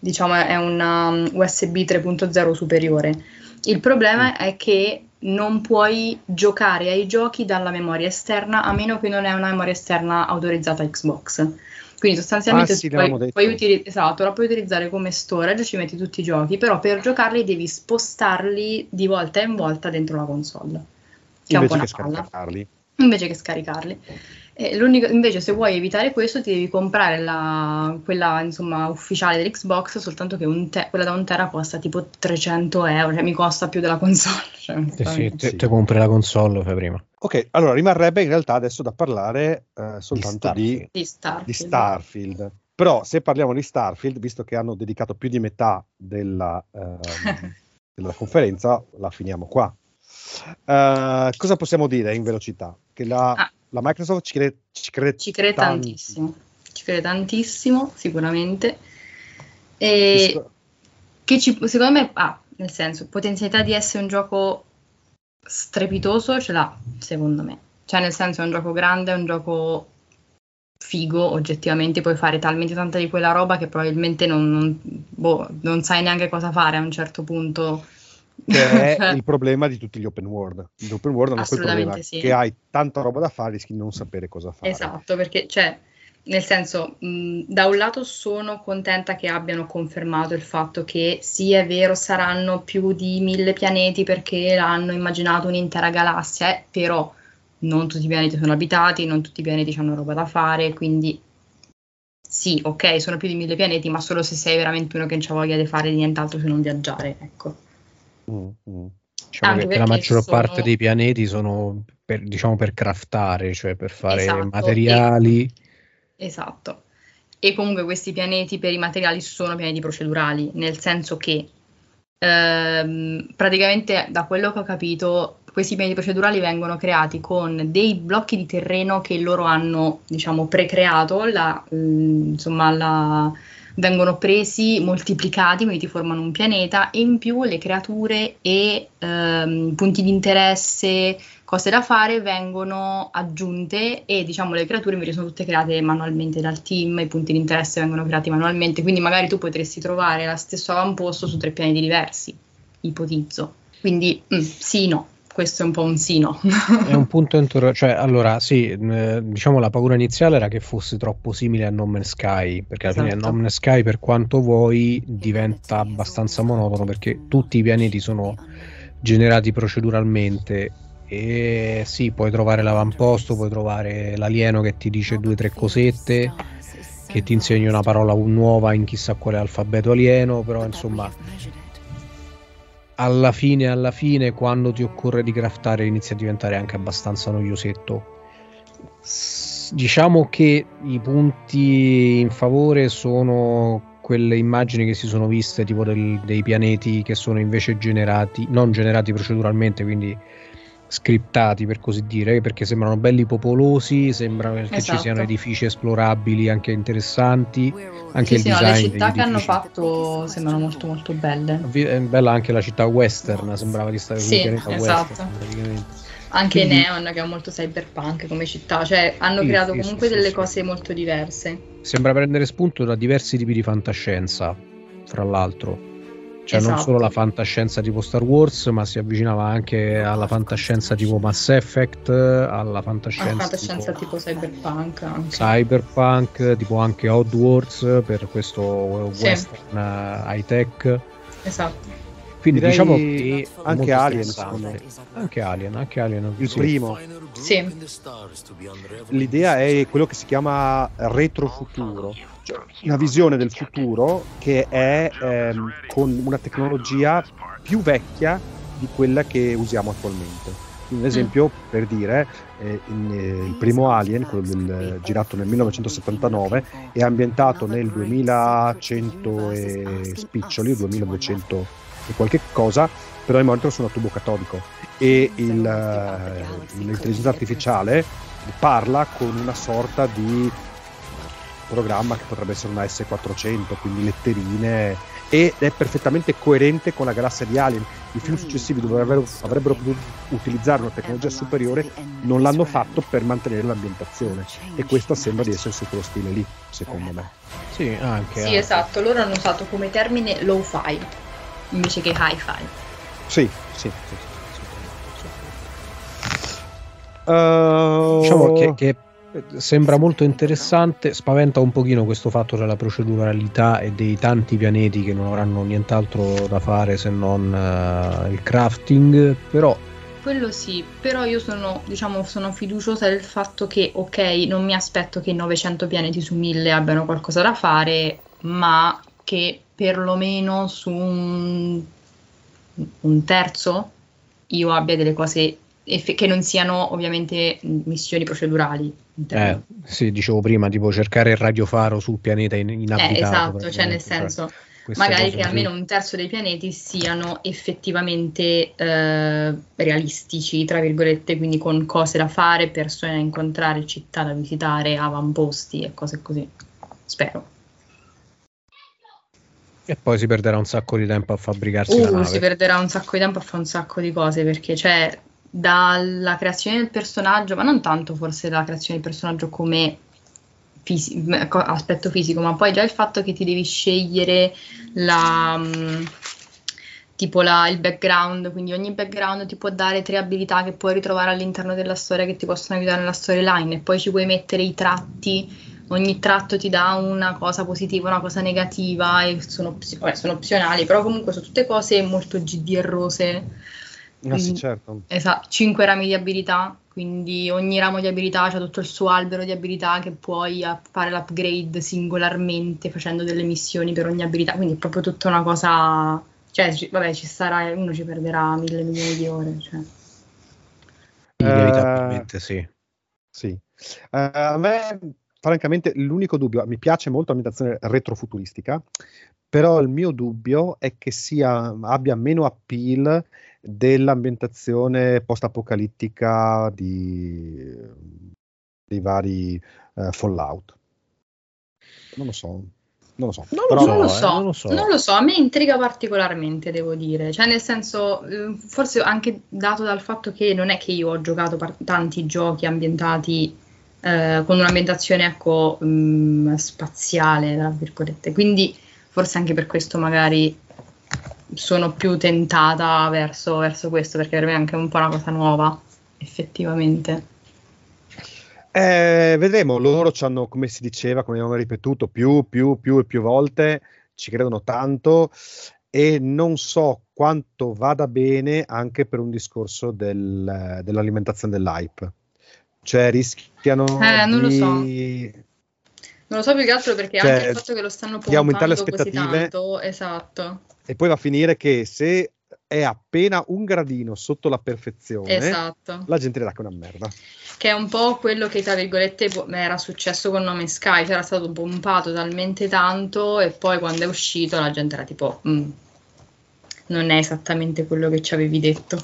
diciamo, è una USB 3.0 superiore. Il problema è che non puoi giocare ai giochi dalla memoria esterna a meno che non è una memoria esterna autorizzata Xbox. Quindi sostanzialmente ah, sì, puoi, puoi, utili- esatto, la puoi utilizzare come storage, ci metti tutti i giochi, però per giocarli devi spostarli di volta in volta dentro la console. Che invece che scaricarli. Invece che scaricarli. Invece, se vuoi evitare questo, ti devi comprare la, quella insomma, ufficiale dell'Xbox. Soltanto che te- quella da un tera costa tipo 300 euro, cioè mi costa più della console. Cioè, sì, sì, te, te, compri la console fai prima. Ok, allora rimarrebbe in realtà adesso da parlare eh, soltanto di Starfield. Di, Starfield. di Starfield. Però se parliamo di Starfield, visto che hanno dedicato più di metà della, eh, della conferenza, la finiamo qua. Uh, cosa possiamo dire in velocità? Che la, ah la Microsoft ci crede, ci crede, ci crede tantissimo. Ci crede tantissimo, sicuramente. E che ci, secondo me ha, ah, nel senso, potenzialità di essere un gioco strepitoso ce l'ha, secondo me. Cioè, nel senso, è un gioco grande, è un gioco figo, oggettivamente puoi fare talmente tanta di quella roba che probabilmente non, non, boh, non sai neanche cosa fare a un certo punto che è il problema di tutti gli open world. Gli open world hanno quel problema sì. che hai tanta roba da fare, rischi di non sapere cosa fare. Esatto, perché cioè, nel senso, mh, da un lato sono contenta che abbiano confermato il fatto che sì, è vero, saranno più di mille pianeti perché hanno immaginato un'intera galassia, eh, però non tutti i pianeti sono abitati, non tutti i pianeti hanno roba da fare, quindi sì, ok, sono più di mille pianeti, ma solo se sei veramente uno che non ha voglia di fare nient'altro se non viaggiare, ecco. Mm, Diciamo che la maggior sono... parte dei pianeti sono per, diciamo, per craftare, cioè per fare esatto, materiali. E... Esatto. E comunque questi pianeti per i materiali sono pianeti procedurali, nel senso che ehm, praticamente da quello che ho capito questi pianeti procedurali vengono creati con dei blocchi di terreno che loro hanno, diciamo, precreato, la, mh, mm, insomma, la, vengono presi, moltiplicati, quindi ti formano un pianeta e in più le creature e ehm, punti di interesse, cose da fare vengono aggiunte e diciamo le creature invece sono tutte create manualmente dal team, i punti di interesse vengono creati manualmente, quindi magari tu potresti trovare lo stesso avamposto su tre pianeti diversi, ipotizzo. Quindi mm, sì, no questo è un po' un sino. è un punto interrogativo, cioè allora sì, eh, diciamo la paura iniziale era che fosse troppo simile a No Man's Sky, perché alla esatto. fine No Man's Sky per quanto vuoi diventa abbastanza monotono perché tutti i pianeti sono generati proceduralmente e sì, puoi trovare l'avamposto, puoi trovare l'alieno che ti dice due o tre cosette, che ti insegna una parola nuova in chissà quale alfabeto alieno, però insomma alla fine, alla fine, quando ti occorre di craftare, inizia a diventare anche abbastanza noiosetto. Diciamo che i punti in favore sono quelle immagini che si sono viste, tipo del, dei pianeti che sono invece generati, non generati proceduralmente, quindi scriptati per così dire, perché sembrano belli popolosi, sembra esatto. che ci siano esatto. edifici esplorabili anche interessanti, anche sì, il sì, design. No, le città che hanno fatto sembrano molto molto belle. È bella anche la città western, sembrava di stare sì, esatto. western. Anche Quindi... Neon che è molto cyberpunk come città, cioè hanno sì, creato comunque delle cose molto diverse. Sembra prendere spunto da diversi tipi di fantascienza, fra l'altro Cioè esatto. non solo la fantascienza tipo Star Wars, ma si avvicinava anche alla fantascienza tipo Mass Effect, alla fantascienza, alla fantascienza tipo, tipo Cyberpunk. Anche. Cyberpunk, tipo anche Oddworlds per questo sì. western uh, high tech. Esatto. Quindi Direi diciamo che anche Alien, anche Alien, anche Alien, il sì. primo. Sì. L'idea è quello che si chiama retrofuturo, cioè una visione del futuro che è ehm, con una tecnologia più vecchia di quella che usiamo attualmente. Un esempio mm. per dire, eh, in, eh, il primo Alien, quello del, girato nel 1979, è ambientato nel 2100 e spiccioli, 2200 e qualche cosa, però i monitor sono a tubo catodico e il, uh, l'intelligenza artificiale parla con una sorta di programma che potrebbe essere una S400, quindi letterine, ed è perfettamente coerente con la galassia di Alien. I film successivi dove avrebbero, potuto utilizzare una tecnologia superiore non l'hanno fatto per mantenere l'ambientazione e questa sembra di essere su quello stile lì, secondo me. Sì, anche. Sì, anche. esatto, loro hanno usato come termine low-fi invece che hi-fi. Sì, sì. sì, Uh... Diciamo che, che, sembra molto interessante, spaventa un pochino questo fatto della proceduralità e dei tanti pianeti che non avranno nient'altro da fare se non uh, il crafting, però quello sì, però io sono, diciamo, sono fiduciosa del fatto che, ok, non mi aspetto che 900 pianeti su 1000 abbiano qualcosa da fare, ma che perlomeno su un, un terzo io abbia delle cose eff- che non siano ovviamente missioni procedurali. Eh, sì, dicevo prima, tipo cercare il radiofaro sul pianeta in- inabitato. Eh, esatto, cioè nel senso, magari che almeno un terzo dei pianeti siano effettivamente eh, realistici, tra virgolette, quindi con cose da fare, persone da incontrare, città da visitare, avamposti e cose così. Spero. E poi si perderà un sacco di tempo a fabbricarsi uh, la nave. si perderà un sacco di tempo a fare un sacco di cose perché c'è dalla creazione del personaggio, ma non tanto forse la creazione del personaggio come fisi- aspetto fisico, ma poi già il fatto che ti devi scegliere la mm, tipo la, il background, quindi ogni background ti può dare tre abilità che puoi ritrovare all'interno della storia che ti possono aiutare nella storyline e poi ci puoi mettere i tratti ogni tratto ti dà una cosa positiva, una cosa negativa e sono, opzio- sono opzionali, però comunque sono tutte cose molto GDRose. Ah, sì, certo. Esatto, 5 rami di abilità, quindi ogni ramo di abilità ha tutto il suo albero di abilità che puoi fare l'upgrade singolarmente facendo delle missioni per ogni abilità, quindi è proprio tutta una cosa, cioè vabbè ci sarà, uno ci perderà mille milioni di ore. Cioè. Inevitabilmente uh, sì. Sì. Uh, a me francamente l'unico dubbio, mi piace molto l'ambientazione retrofuturistica, però il mio dubbio è che sia, abbia meno appeal dell'ambientazione post-apocalittica di, dei vari uh, Fallout. Non lo so. Non lo so, non, Però, lo, so, non, lo so. Eh, non, lo so, non lo so, a me intriga particolarmente, devo dire, cioè nel senso, eh, forse anche dato dal fatto che non è che io ho giocato par- tanti giochi ambientati eh, con un'ambientazione ecco, mh, mm, spaziale, tra virgolette. Quindi forse anche per questo magari sono più tentata verso, verso questo, perché per me è anche un po' una cosa nuova, effettivamente. Eh, vedremo, loro ci hanno, come si diceva, come abbiamo ripetuto più, più, più e più volte, ci credono tanto e non so quanto vada bene anche per un discorso del, dell'alimentazione dell'hype cioè rischiano eh, non di... lo so. Non lo so più che altro perché cioè, anche il fatto che lo stanno pompando di aumentare le aspettative tanto, esatto. E poi va a finire che se è appena un gradino sotto la perfezione, esatto. la gente dirà che è una merda. Che è un po' quello che, tra virgolette, era successo con Nome Sky, c'era stato pompato talmente tanto e poi quando è uscito la gente era tipo... Mm, non è esattamente quello che ci avevi detto.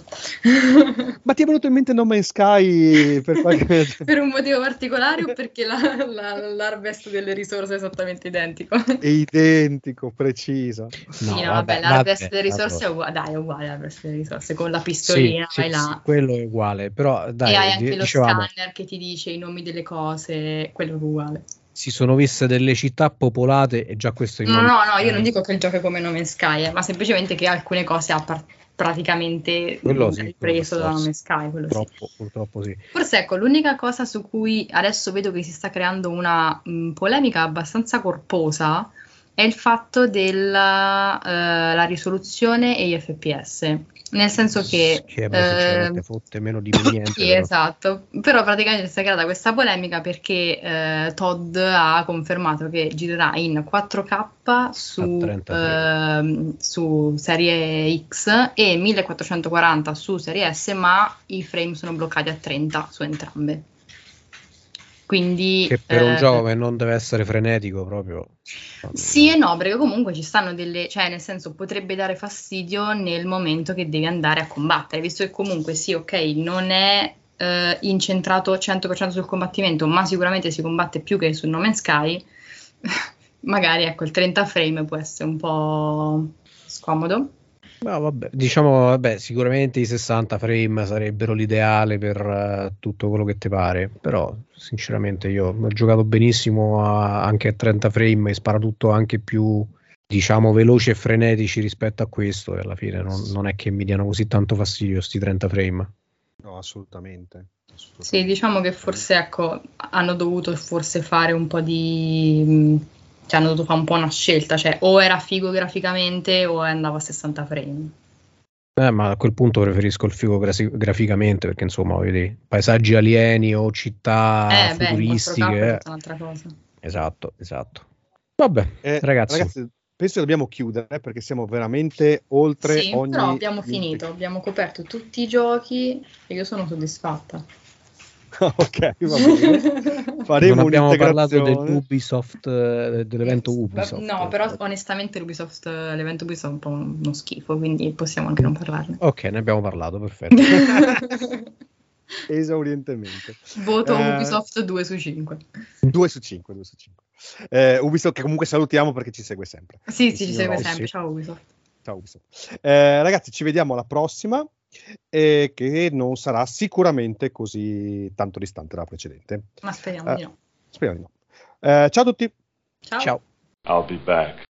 Ma ti è venuto in mente No Man's Sky per, qualche... per un motivo particolare o perché la, la, l'harvest delle risorse è esattamente identico? È identico, preciso. Sì, no, no vabbè, l'harvest delle risorse è uguale, dai, è uguale l'harvest delle risorse, con la pistolina sì, vai sì, là. Sì, quello è uguale, però dai, E hai anche dicevamo... lo scanner che ti dice i nomi delle cose, quello è uguale. Si sono viste delle città popolate e già questo No, no, no, io non dico che il gioco è come No Man's Sky, eh, ma semplicemente che alcune cose ha par- praticamente quello sì, preso da No Man's Sky. Purtroppo, sì. purtroppo sì. Forse ecco, l'unica cosa su cui adesso vedo che si sta creando una mh, polemica abbastanza corposa è il fatto della uh, risoluzione e gli FPS. Nel senso che... Che eh, fotte meno di niente. sì, però. esatto. Però praticamente si è creata questa polemica perché eh, Todd ha confermato che girerà in 4K su, eh, su serie X e 1440 su serie S, ma i frame sono bloccati a 30 su entrambe. Quindi, che per un eh, gioco che non deve essere frenetico proprio. Sì e no, perché comunque ci stanno delle, cioè nel senso potrebbe dare fastidio nel momento che devi andare a combattere, visto che comunque sì, ok, non è eh, incentrato 100% sul combattimento, ma sicuramente si combatte più che su No Man's Sky, magari ecco il 30 frame può essere un po' scomodo. No, vabbè, diciamo, vabbè, sicuramente i 60 frame sarebbero l'ideale per uh, tutto quello che ti pare, però sinceramente io ho giocato benissimo a, anche a 30 frame e spara tutto anche più, diciamo, veloci e frenetici rispetto a questo e alla fine non, non è che mi diano così tanto fastidio questi 30 frame. No, assolutamente. assolutamente. Sì, diciamo che forse, ecco, hanno dovuto forse fare un po' di cioè hanno dovuto fare un po' una scelta, cioè o era figo graficamente o andava a 60 frame. Eh, ma a quel punto preferisco il figo gra- graficamente perché insomma, vedi, paesaggi alieni o città eh, futuristiche. Beh, è un'altra cosa. Esatto, esatto. Vabbè, eh, ragazzi. ragazzi. Penso che dobbiamo chiudere perché siamo veramente oltre sì, ogni... però abbiamo finito, abbiamo coperto tutti i giochi e io sono soddisfatta. ok, va bene. Faremo non abbiamo parlato dell'Ubisoft, eh, dell'evento Ubisoft. No, però onestamente l'Ubisoft, l'evento Ubisoft è un po' uno schifo, quindi possiamo anche non parlarne. Ok, ne abbiamo parlato, perfetto. Esaurientemente. Voto eh, Ubisoft 2 su 5. 2 su 5, 2 su 5. Eh, Ubisoft che comunque salutiamo perché ci segue sempre. Sì, sì, ci segue sempre. Ciao Ubisoft. Ciao Ubisoft. Eh, ragazzi, ci vediamo alla prossima e che non sarà sicuramente così tanto distante dalla precedente. Ma speriamo eh, di no. Speriamo di no. Eh, ciao a tutti. Ciao. ciao. I'll be back.